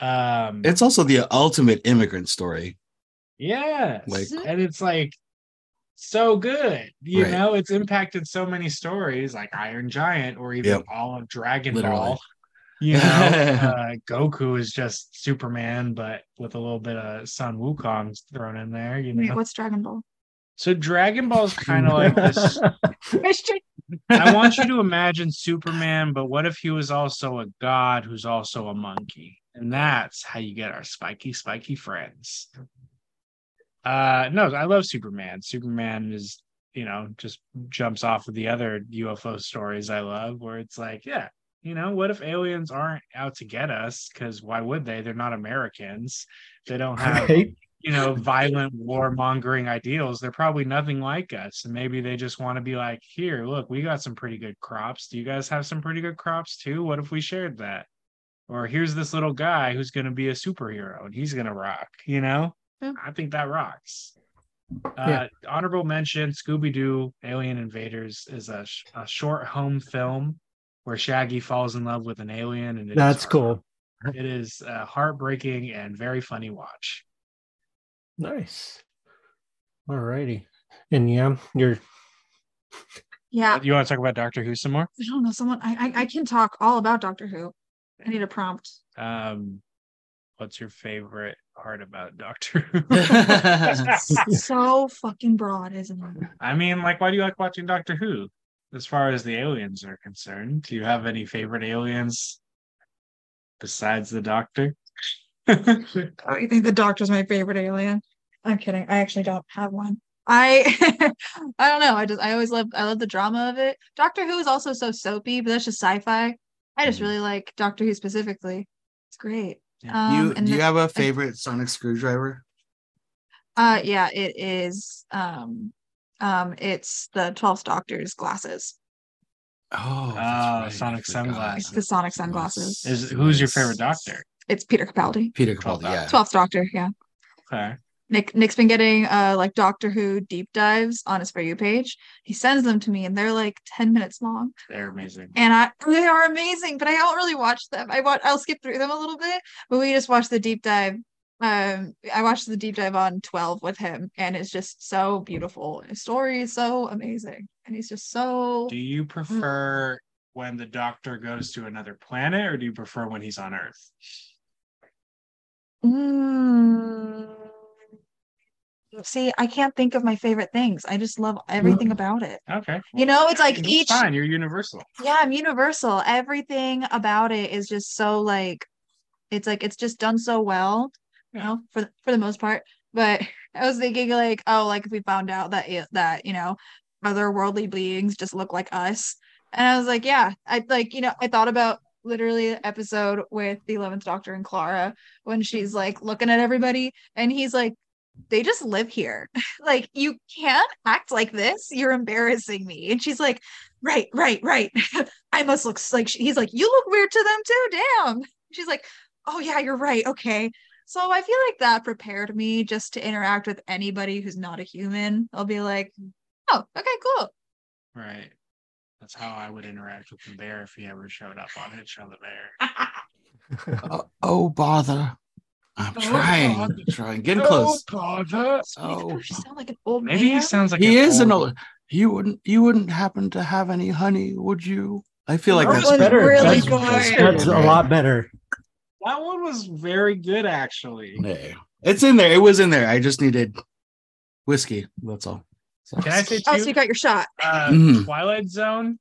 Um, it's also the ultimate immigrant story. Yeah. Like, and it's like so good. You right. know, it's impacted so many stories like Iron Giant or even yep. all of Dragon Literally. Ball. You know, uh, Goku is just Superman, but with a little bit of Sun Wukong thrown in there. You know, Wait, what's Dragon Ball? So Dragon Ball is kind of like this. I want you to imagine Superman, but what if he was also a god who's also a monkey? And that's how you get our spiky, spiky friends. Uh no, I love Superman. Superman is, you know, just jumps off of the other UFO stories I love, where it's like, yeah, you know, what if aliens aren't out to get us? Because why would they? They're not Americans. They don't have, right? you know, violent warmongering ideals. They're probably nothing like us. And maybe they just want to be like, here, look, we got some pretty good crops. Do you guys have some pretty good crops too? What if we shared that? Or here's this little guy who's going to be a superhero and he's going to rock, you know? Yeah. I think that rocks. Uh. Honorable mention Scooby Doo Alien Invaders is a, sh- a short home film where Shaggy falls in love with an alien, and that's cool. It is a heartbreaking and very funny watch. Nice. All righty, and yeah, you're. Yeah. You want to talk about Doctor Who some more? I don't know. Someone I I, I can talk all about Doctor Who. I need a prompt. Um, what's your favorite part about Doctor Who? so fucking broad, isn't it? I mean, like, why do you like watching Doctor Who? As far as the aliens are concerned. Do you have any favorite aliens besides the Doctor? oh, you think the Doctor's my favorite alien? I'm kidding. I actually don't have one. I I don't know. I just I always love I love the drama of it. Doctor Who is also so soapy, but that's just sci-fi. I just mm. really like Doctor Who specifically. It's great. Yeah. Um, you do you have a favorite sonic screwdriver? Uh yeah, it is um um, it's the 12th Doctor's glasses. Oh, oh right. Sonic sunglasses. the Sonic sunglasses. Is who's your favorite Doctor? It's Peter Capaldi. Peter Capaldi, yeah. 12th Doctor, yeah. Okay. Nick Nick's been getting uh like Doctor Who deep dives on his for you page. He sends them to me and they're like 10 minutes long. They're amazing. And I they are amazing, but I don't really watch them. I watch I'll skip through them a little bit, but we just watch the deep dive um i watched the deep dive on 12 with him and it's just so beautiful. His story is so amazing and he's just so do you prefer when the doctor goes to another planet or do you prefer when he's on earth? Mm. see i can't think of my favorite things. I just love everything mm. about it. Okay. You know it's like each fine. You're universal. Yeah i'm universal. Everything about it is just so like it's like it's just done so well you know, for for the most part. But I was thinking like, oh, like if we found out that that you know other worldly beings just look like us, and I was like, yeah, I like you know I thought about literally the episode with the 11th doctor and clara when she's like looking at everybody and he's like they just live here. Like you can't act like this. You're embarrassing me. And she's like right right right. I must look like he's like you look weird to them too. Damn. She's like oh yeah you're right. Okay so I feel like that prepared me just to interact with anybody who's not a human. I'll be like, oh, okay, cool. Right. That's how I would interact with the bear if he ever showed up on Hitch on the Bear. oh, oh, bother. I'm oh, trying. I'm trying. Getting oh, close. Oh, bother. Oh, you sound like an old man. Maybe man. he sounds like he an is old... an old. You wouldn't. You wouldn't happen to have any honey, would you? I feel like oh, that's better. Really that's, good. That's a lot better. That one was very good, actually. Yeah. It's in there. It was in there. I just needed whiskey. That's all. So. Can I say? Two? Oh, so you got your shot. Uh, mm-hmm. Twilight Zone,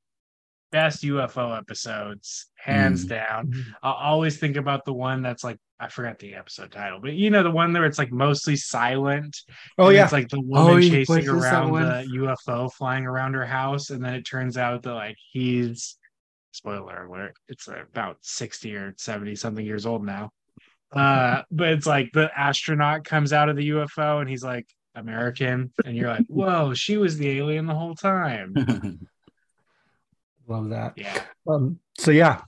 best UFO episodes, hands mm. down. I always think about the one that's like I forgot the episode title, but you know the one where it's like mostly silent. Oh yeah, it's like the woman oh, chasing around the UFO flying around her house, and then it turns out that like he's spoiler alert, it's about sixty or seventy something years old now. Uh, but it's like the astronaut comes out of the UFO and he's like American, and you're like, whoa, she was the alien the whole time. Love that. Yeah. Um, so yeah,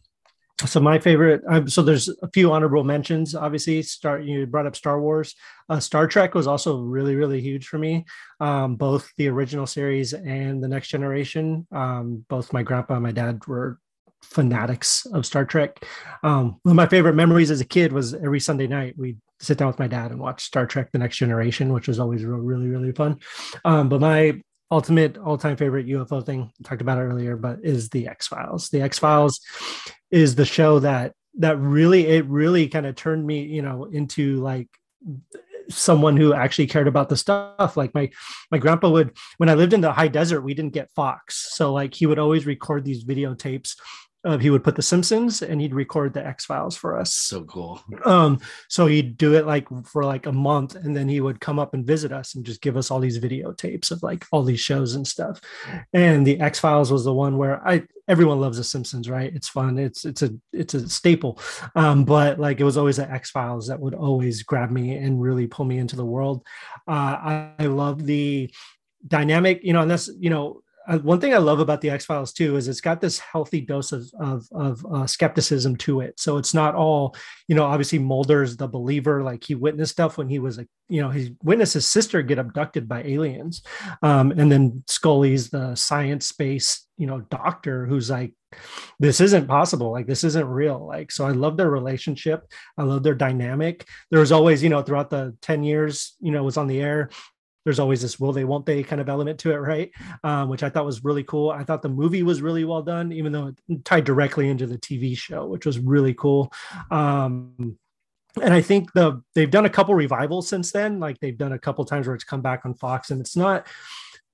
so my favorite um, so there's a few honorable mentions obviously start you brought up star wars uh, star trek was also really really huge for me um, both the original series and the next generation um, both my grandpa and my dad were fanatics of star trek. Um, one of my favorite memories as a kid was every sunday night we'd sit down with my dad and watch star trek the next generation which was always really really, fun. Um, but my ultimate all-time favorite UFO thing talked about it earlier, but is the X Files. The X Files is the show that that really it really kind of turned me, you know, into like someone who actually cared about the stuff. Like my my grandpa would when i lived in the high desert we didn't get fox. So like he would always record these videotapes uh, he would put the Simpsons and he'd record the X Files for us. So cool. Um, so he'd do it like for like a month, and then he would come up and visit us and just give us all these videotapes of like all these shows and stuff. And the X Files was the one where I everyone loves the Simpsons, right? It's fun. It's it's a it's a staple. Um, but like it was always the X Files that would always grab me and really pull me into the world. Uh, I, I love the dynamic, you know, and that's you know uh, one thing I love about the X Files too is it's got this healthy dose of of, of uh, skepticism to it. So it's not all, you know, obviously Mulder's the believer, like he witnessed stuff when he was a, you know, he witnessed his sister get abducted by aliens, um, and then Scully's the science based, you know, doctor who's like, this isn't possible, like this isn't real. Like so, I love their relationship. I love their dynamic. There was always, you know, throughout the ten years, you know, was on the air there's always this will they won't they kind of element to it right? Um, which i thought was really cool. I thought the movie was really well done even though it tied directly into the tv show which was really cool. Um, and i think the they've done a couple revivals since then. Like they've done a couple times where it's come back on fox and it's not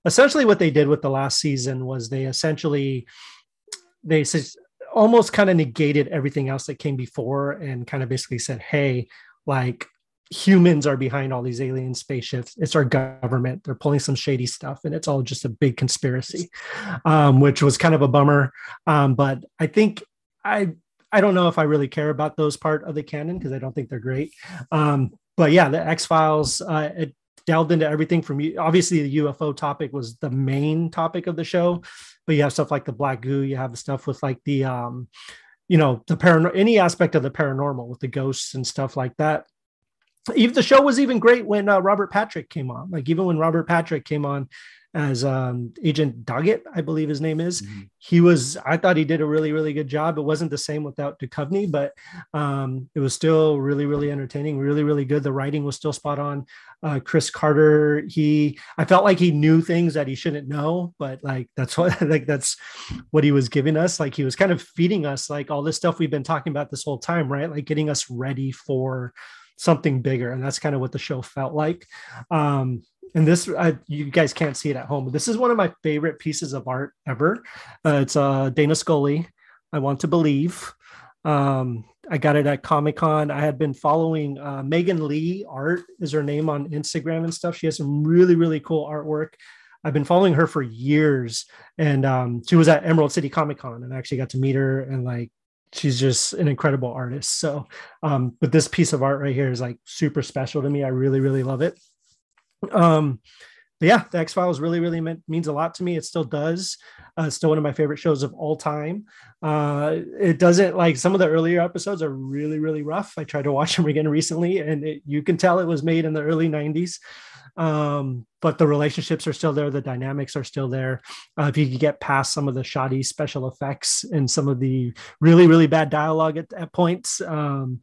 essentially what they did with the last season was they essentially they almost kind of negated everything else that came before and kind of basically said hey like humans are behind all these alien spaceships. It's our government. They're pulling some shady stuff, and it's all just a big conspiracy, um, which was kind of a bummer. Um, but I think I I don't know if I really care about those part of the canon because I don't think they're great. Um, but yeah, the X Files. Uh, it delved into everything from obviously the UFO topic was the main topic of the show, but you have stuff like the black goo. You have stuff with like the um, you know the paranormal any aspect of the paranormal with the ghosts and stuff like that even the show was even great when uh, Robert Patrick came on. Like even when Robert Patrick came on as um, Agent Doggett, I believe his name is, mm-hmm. he was. I thought he did a really really good job. It wasn't the same without Duchovny, but um, it was still really really entertaining, really really good. The writing was still spot on. Uh, Chris Carter, he, I felt like he knew things that he shouldn't know, but like that's what like that's what he was giving us. Like he was kind of feeding us like all this stuff we've been talking about this whole time, right? Like getting us ready for something bigger and that's kind of what the show felt like. Um, and this I, you guys can't see it at home but this is one of my favorite pieces of art ever. Uh, it's uh, dana scully i want to believe. Um, i got it at comic-con. I had been following uh, megan lee art is her name on instagram and stuff. She has some really really cool artwork. I've been following her for years, and um, she was at Emerald City Comic Con, and I actually got to meet her and like she's just an incredible artist. So, um, but this piece of art right here is like super special to me. I really, really love it. Um, but yeah, the X Files really, really meant, means a lot to me. It still does. Uh, still one of my favorite shows of all time. Uh, it doesn't like some of the earlier episodes are really, really rough. I tried to watch them again recently, and it, you can tell it was made in the early '90s um, but the relationships are still there the dynamics are still there uh, if you could get past some of the shoddy special effects and some of the really really bad dialogue at, at points um,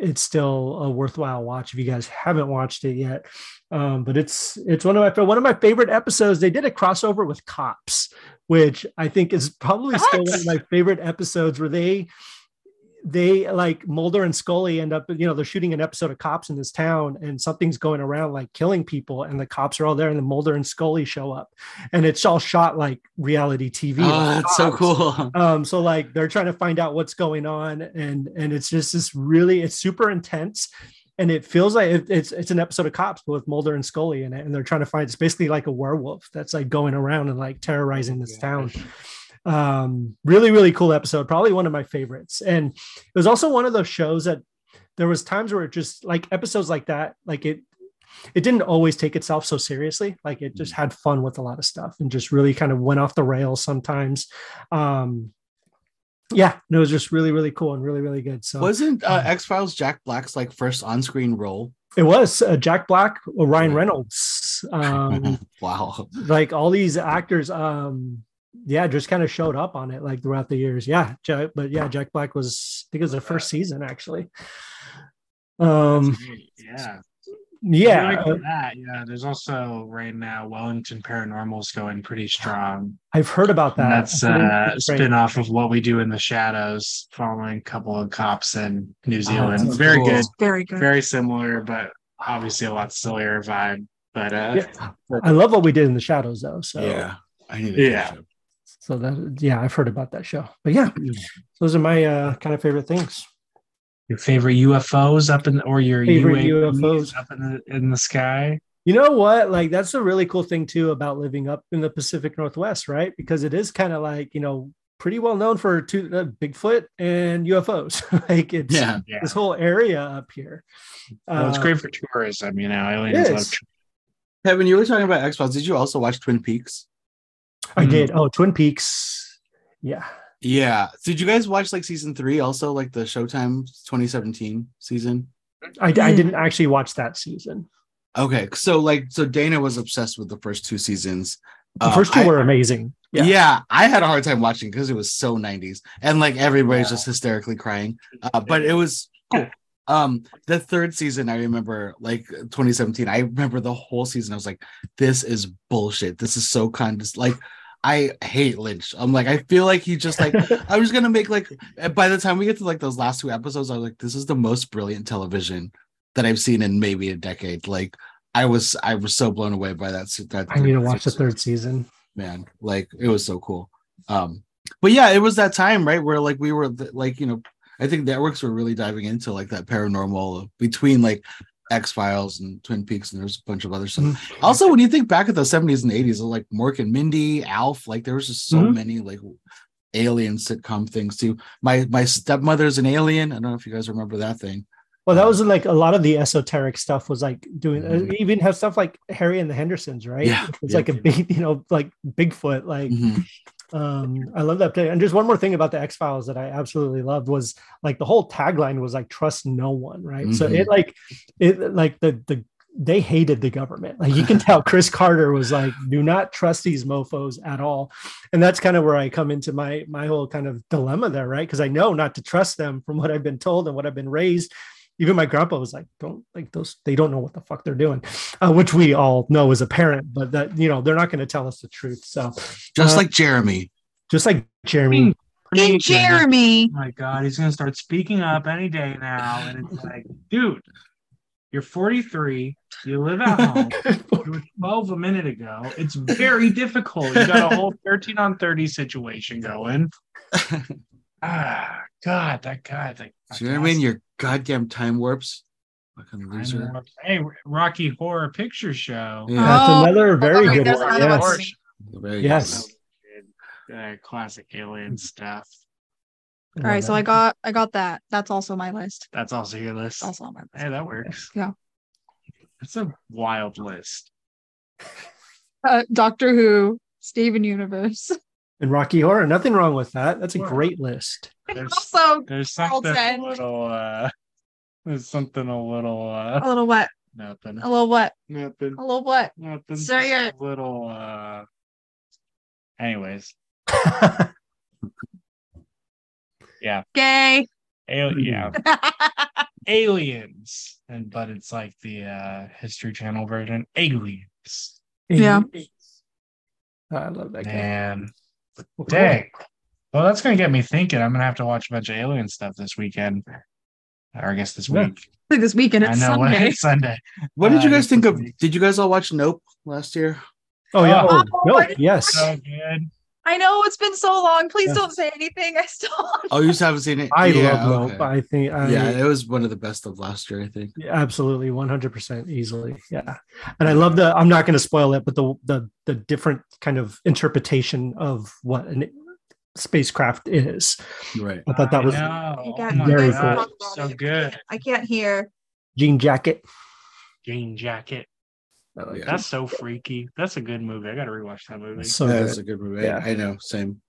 it's still a worthwhile watch if you guys haven't watched it yet. Um, but it's it's one of my one of my favorite episodes. They did a crossover with Cops, which I think is probably what? still one of my favorite episodes where they they like Mulder and Scully end up, you know, they're shooting an episode of cops in this town and something's going around like killing people, and the cops are all there, and the Mulder and Scully show up, and it's all shot like reality TV. Oh, like that's so cool. Um, so like they're trying to find out what's going on, and and it's just this really, it's super intense. And it feels like it, it's it's an episode of Cops with Mulder and Scully in it, and they're trying to find. It's basically like a werewolf that's like going around and like terrorizing this town um really really cool episode. Probably one of my favorites. And it was also one of those shows that there was times where it just like episodes like that like it it didn't always take itself so seriously. Like it just mm. had fun with a lot of stuff and just really kind of went off the rails sometimes. Um yeah it was just really really cool and really really good. So wasn't uh, x-files jack black's like first on-screen role? It was uh, jack black ryan reynolds. Um wow. like all these actors um yeah, just kind of showed up on it like throughout the years. Yeah, Jack, but yeah, Jack Black was I think it was the first season actually. Um, yeah, yeah, like that. Yeah, there's also right now Wellington Paranormal's going pretty strong. I've heard about that. That's uh, a spin off of what we do in the shadows, following a couple of cops in New oh, Zealand. Oh, very cool. good, very good, very similar, but obviously a lot sillier vibe. But uh, yeah. I love what we did in the shadows, though. So yeah, I need to yeah. So that yeah, I've heard about that show. But yeah, those are my uh, kind of favorite things. Your favorite UFOs up in or your favorite UFOs up in the in the sky. You know what? Like that's a really cool thing too about living up in the Pacific Northwest, right? Because it is kind of like you know pretty well known for two, uh, Bigfoot and UFOs. like it's yeah, yeah, this whole area up here. Well, it's uh, great for tourism, you know. Aliens love. Kevin, you were talking about X Files. Did you also watch Twin Peaks? I mm. did. Oh, Twin Peaks. Yeah. Yeah. Did you guys watch like season three also, like the Showtime 2017 season? I, I didn't actually watch that season. Okay. So, like, so Dana was obsessed with the first two seasons. The um, first two I, were amazing. Yeah. yeah. I had a hard time watching because it was so 90s and like everybody's yeah. just hysterically crying. Uh, but it was cool. Um, the third season, I remember like 2017. I remember the whole season. I was like, this is bullshit. This is so kind of like I hate Lynch. I'm like, I feel like he just like I was gonna make like by the time we get to like those last two episodes, I was like, this is the most brilliant television that I've seen in maybe a decade. Like I was I was so blown away by that. that I need to watch the third season. Man, like it was so cool. Um, but yeah, it was that time, right? Where like we were like, you know, I think networks were really diving into like that paranormal between like X Files and Twin Peaks, and there's a bunch of other stuff. Mm-hmm. Also, when you think back at the 70s and 80s, like Mork and Mindy, Alf, like there was just so mm-hmm. many like alien sitcom things too. My my stepmother's an alien. I don't know if you guys remember that thing. Well, that was like a lot of the esoteric stuff was like doing mm-hmm. even have stuff like Harry and the Hendersons, right? Yeah, it's yeah. like a big, you know, like Bigfoot, like mm-hmm. Um, I love that. And just one more thing about the X Files that I absolutely loved was like the whole tagline was like trust no one, right? Mm-hmm. So it like it like the the they hated the government. Like you can tell Chris Carter was like, do not trust these mofos at all. And that's kind of where I come into my my whole kind of dilemma there, right? Because I know not to trust them from what I've been told and what I've been raised even my grandpa was like, don't like those, they don't know what the fuck they're doing, uh, which we all know as a parent, but that, you know, they're not going to tell us the truth. So just uh, like Jeremy, just like Jeremy. Hey, Jeremy. Oh my God, he's going to start speaking up any day now. And it's like, dude, you're 43. You live at home. you were 12 a minute ago. It's very difficult. You got a whole 13 on 30 situation going. ah, God, that guy. That, Jeremy, you know what I mean? Your goddamn time warps. Fucking loser. Hey, Rocky Horror Picture Show. Yeah, that's oh, another very good one. Yes. Very yes. Good. Uh, classic alien stuff. All right, so I got I got that. That's also my list. That's also your list. That's Also on my list. Hey, that works. Yeah. It's a wild list. Uh, Doctor Who, Steven Universe. And Rocky Horror. Nothing wrong with that. That's a great list. There's, also there's something a little uh there's something a little uh a little what? Nothing. A little what? Nothing. A little what? Nothing. So you're a little uh anyways. yeah. Gay. A- yeah. Aliens, and but it's like the uh, History Channel version. Aliens. Yeah. I love that Man. Well, Dang. Well, that's gonna get me thinking. I'm gonna have to watch a bunch of alien stuff this weekend, or I guess this yeah. week. Like this weekend. It's I know Sunday. it's Sunday. What did you uh, guys think of? Week. Did you guys all watch Nope last year? Oh yeah, oh, oh Nope. Yes. So good. I know it's been so long. Please yeah. don't say anything. I still. Oh, you just haven't seen it. I yeah, love Nope. I think. I, yeah, it was one of the best of last year. I think. Yeah, Absolutely, one hundred percent, easily. Yeah, and I love the. I'm not going to spoil it, but the the the different kind of interpretation of what an spacecraft is. Right. I thought that was oh very cool. So good. I can't hear. Jean jacket. Jean jacket. Yeah. That's so freaky. That's a good movie. I got to rewatch that movie. So yeah, that's a good movie. Yeah. I know. Same.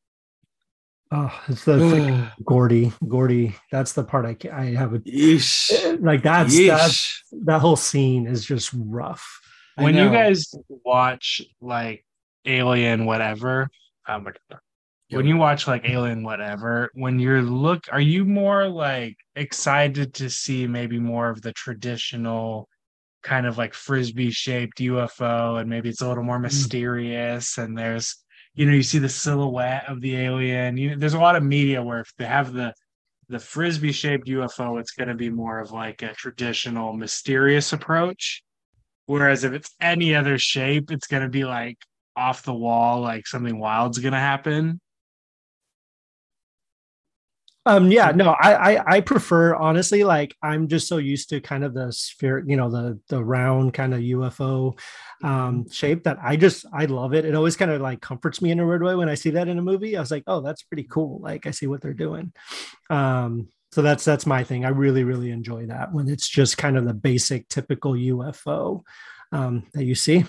Oh, it's the Gordy. Gordy. That's the part I can, I have a Yeesh. like that's Yeesh. that's that whole scene is just rough. When you guys watch like Alien, whatever, um, when you watch like Alien, whatever, when you're look, are you more like excited to see maybe more of the traditional kind of like frisbee shaped UFO, and maybe it's a little more mm. mysterious, and there's you know you see the silhouette of the alien. You know there's a lot of media where if they have the the frisbee shaped UFO, it's going to be more of like a traditional mysterious approach. Whereas if it's any other shape, it's going to be like off the wall, like something wild's going to happen. Um, yeah, no, I, I, I prefer honestly, like I'm just so used to kind of the sphere, you know, the the round kind of UFO um mm-hmm. shape that I just I love it. It always kind of like comforts me in a weird way when I see that in a movie. I was like, oh, that's pretty cool. Like I see what they're doing. Um, so that's that's my thing. I really, really enjoy that when it's just kind of the basic typical UFO um that you see.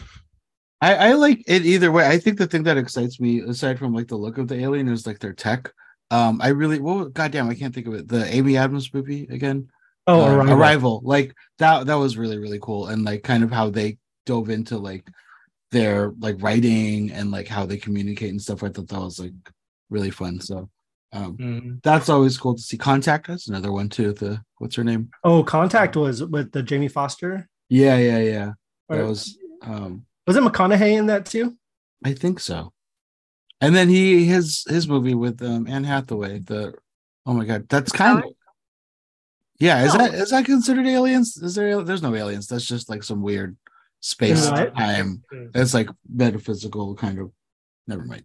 I, I like it either way. I think the thing that excites me, aside from like the look of the alien, is like their tech um, I really well, goddamn, I can't think of it. The Amy Adams movie again. Oh, uh, Arrival. Arrival. Like that. That was really really cool, and like kind of how they dove into like their like writing and like how they communicate and stuff. I thought that was like really fun. So um, mm-hmm. that's always cool to see. Contact us, another one too. The what's her name? Oh, Contact was with the Jamie Foster. Yeah, yeah, yeah. That was. um Was it McConaughey in that too? I think so. And then he his his movie with um, Anne Hathaway. The oh my god, that's kind of yeah. Is no. that is that considered aliens? Is there there's no aliens? That's just like some weird space time. It's like metaphysical kind of. Never mind.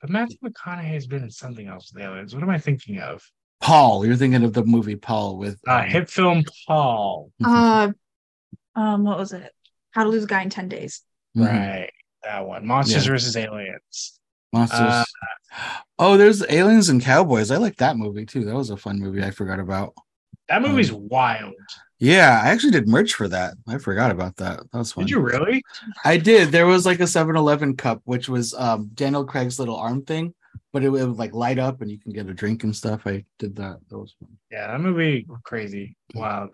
But Matthew McConaughey has been in something else with aliens. What am I thinking of? Paul. You're thinking of the movie Paul with uh, um, hit film Paul. Uh, um, what was it? How to Lose a Guy in Ten Days. Mm-hmm. Right, that one. Monsters yeah. versus Aliens. Monsters. Uh, oh, there's aliens and cowboys. I like that movie too. That was a fun movie. I forgot about. That movie's um, wild. Yeah, I actually did merch for that. I forgot about that. That was fun. Did you really? I did. There was like a 7-Eleven cup, which was um, Daniel Craig's little arm thing, but it, it, would like light up and you can get a drink and stuff. I did that. That was fun. Yeah, that movie crazy. Wow.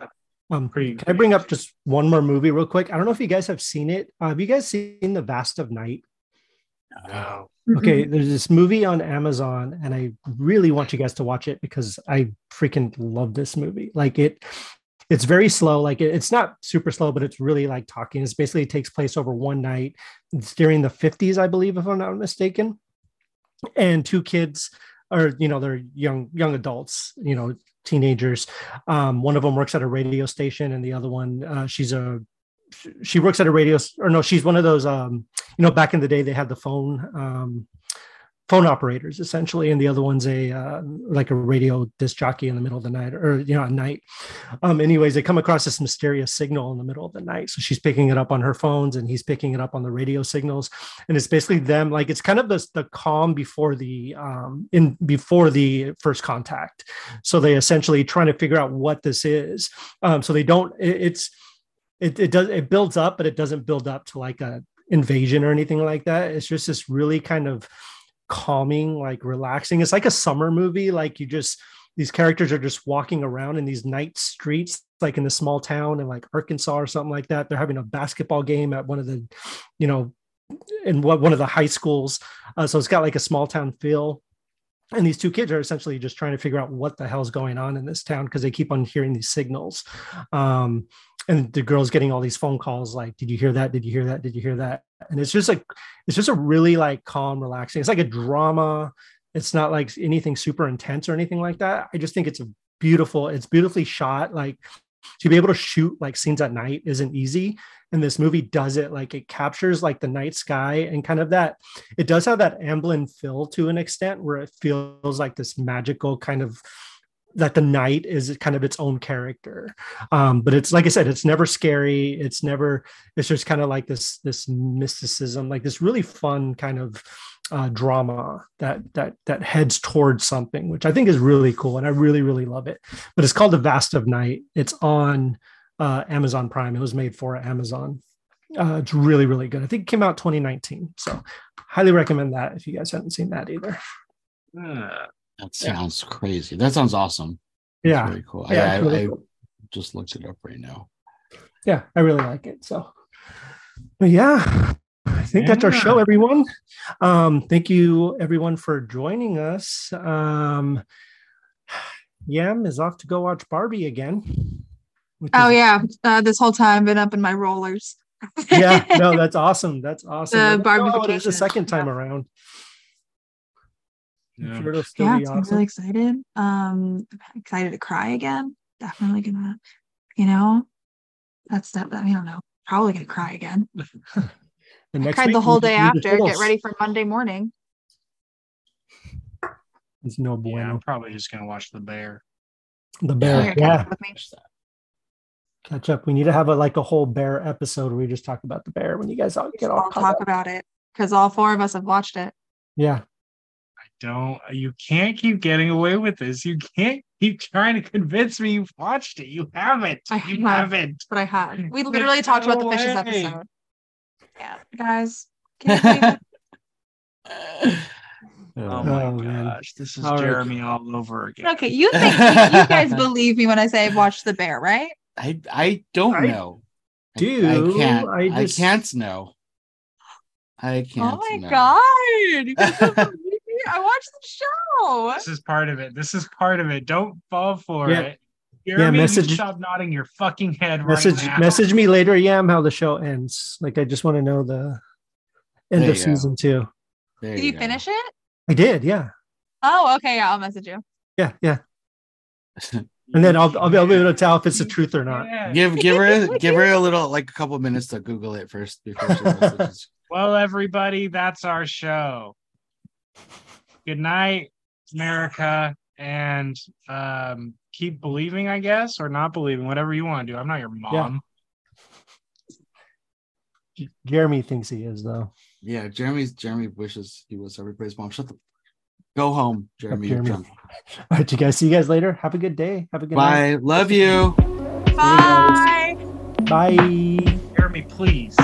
Um, Pretty can I bring up just one more movie real quick? I don't know if you guys have seen it. Uh, have you guys seen The Vast of Night? No. Okay, there's this movie on Amazon, and I really want you guys to watch it because I freaking love this movie. Like it, it's very slow. Like it, it's not super slow, but it's really like talking. It's basically it takes place over one night. It's during the 50s, I believe, if I'm not mistaken. And two kids, or you know, they're young young adults, you know, teenagers. Um, one of them works at a radio station, and the other one, uh, she's a she works at a radio or no she's one of those um you know back in the day they had the phone um phone operators essentially and the other one's a uh, like a radio disc jockey in the middle of the night or you know at night. Um anyways they come across this mysterious signal in the middle of the night. So she's picking it up on her phones and he's picking it up on the radio signals. And it's basically them like it's kind of the, the calm before the um in before the first contact. So they essentially trying to figure out what this is. Um so they don't it, it's it, it does it builds up, but it doesn't build up to like a invasion or anything like that. It's just this really kind of calming, like relaxing. It's like a summer movie. Like you just these characters are just walking around in these night streets, like in the small town in like Arkansas or something like that. They're having a basketball game at one of the, you know, in what one of the high schools. Uh, so it's got like a small town feel and these two kids are essentially just trying to figure out what the hell's going on in this town because they keep on hearing these signals. Um, and the girl's getting all these phone calls like did you hear that? Did you hear that? Did you hear that? And it's just like it's just a really like calm relaxing it's like a drama. It's not like anything super intense or anything like that. I just think it's beautiful it's beautifully shot like to be able to shoot like scenes at night isn't easy and this movie does it like it captures like the night sky and kind of that it does have that amblin feel to an extent where it feels like this magical kind of that the night is kind of its own character. Um, but it's like i said it's never scary. It's never it's just kind of like this this mysticism like this really fun kind of uh, drama that that that heads towards something which i think is really cool and i really really love it. But it's called the vast of night. It's on uh, amazon prime it was made for amazon uh, it's really really good i think it came out 2019 so highly recommend that if you guys haven't seen that either uh, that sounds yeah. crazy. That sounds awesome. That's yeah. Very cool. Yeah, I, really I, cool. just looked it up right now. Yeah, I really like it. So, but yeah, I think yeah. that's our show, everyone. Um, thank you, everyone, for joining us. Um, Yam is off to go watch Barbie again. Oh is- yeah, uh, this whole time I've been up in my rollers. yeah, no, that's awesome. That's awesome. The Barbie oh, the second time yeah. around. Yeah, sure yeah awesome. I'm really excited. Um, excited to cry again. Definitely gonna, you know, that's that. I don't know. Probably gonna cry again. I cried the whole day after. Get ready for Monday morning. It's no bueno. Yeah, I'm probably just gonna watch the bear. The bear, yeah. Catch up. We need to have a like a whole bear episode where we just talk about the bear when you guys all get all talk up. about it because all four of us have watched it. Yeah, I don't you can't keep getting away with this. You can't keep trying to convince me you've watched it. You haven't. I you have, haven't. But I have. We literally talked about the fishes episode. Yeah, guys. Oh, oh my oh, gosh, this is all Jeremy right. all over again. Okay, you think you, you, guys believe me when I say I've watched The Bear, right? I I don't I know. Do I, I can't I, just... I can't know. I oh can't. Oh my know. god! I watched the show. This is part of it. This is part of it. Don't fall for yeah. it. Jeremy, yeah, message. stop nodding your fucking head. Message. Right message me later, Yam, how the show ends. Like, I just want to know the end there of season go. two. There did you, you finish it? I did. Yeah. Oh, okay. Yeah, I'll message you. Yeah, yeah. and then I'll, I'll be able to tell if it's the truth or not. Yeah. Give give her give her a little like a couple minutes to Google it first before she messages. Well, everybody, that's our show good night, America, and um, keep believing, I guess, or not believing, whatever you want to do. I'm not your mom. Yeah. Jeremy thinks he is, though. Yeah, Jeremy's Jeremy wishes he was everybody's mom. Shut the go home, Jeremy. Jeremy. All right, you guys. See you guys later. Have a good day. Have a good night. Bye. Night. Love you. Bye. Bye. Jeremy, please.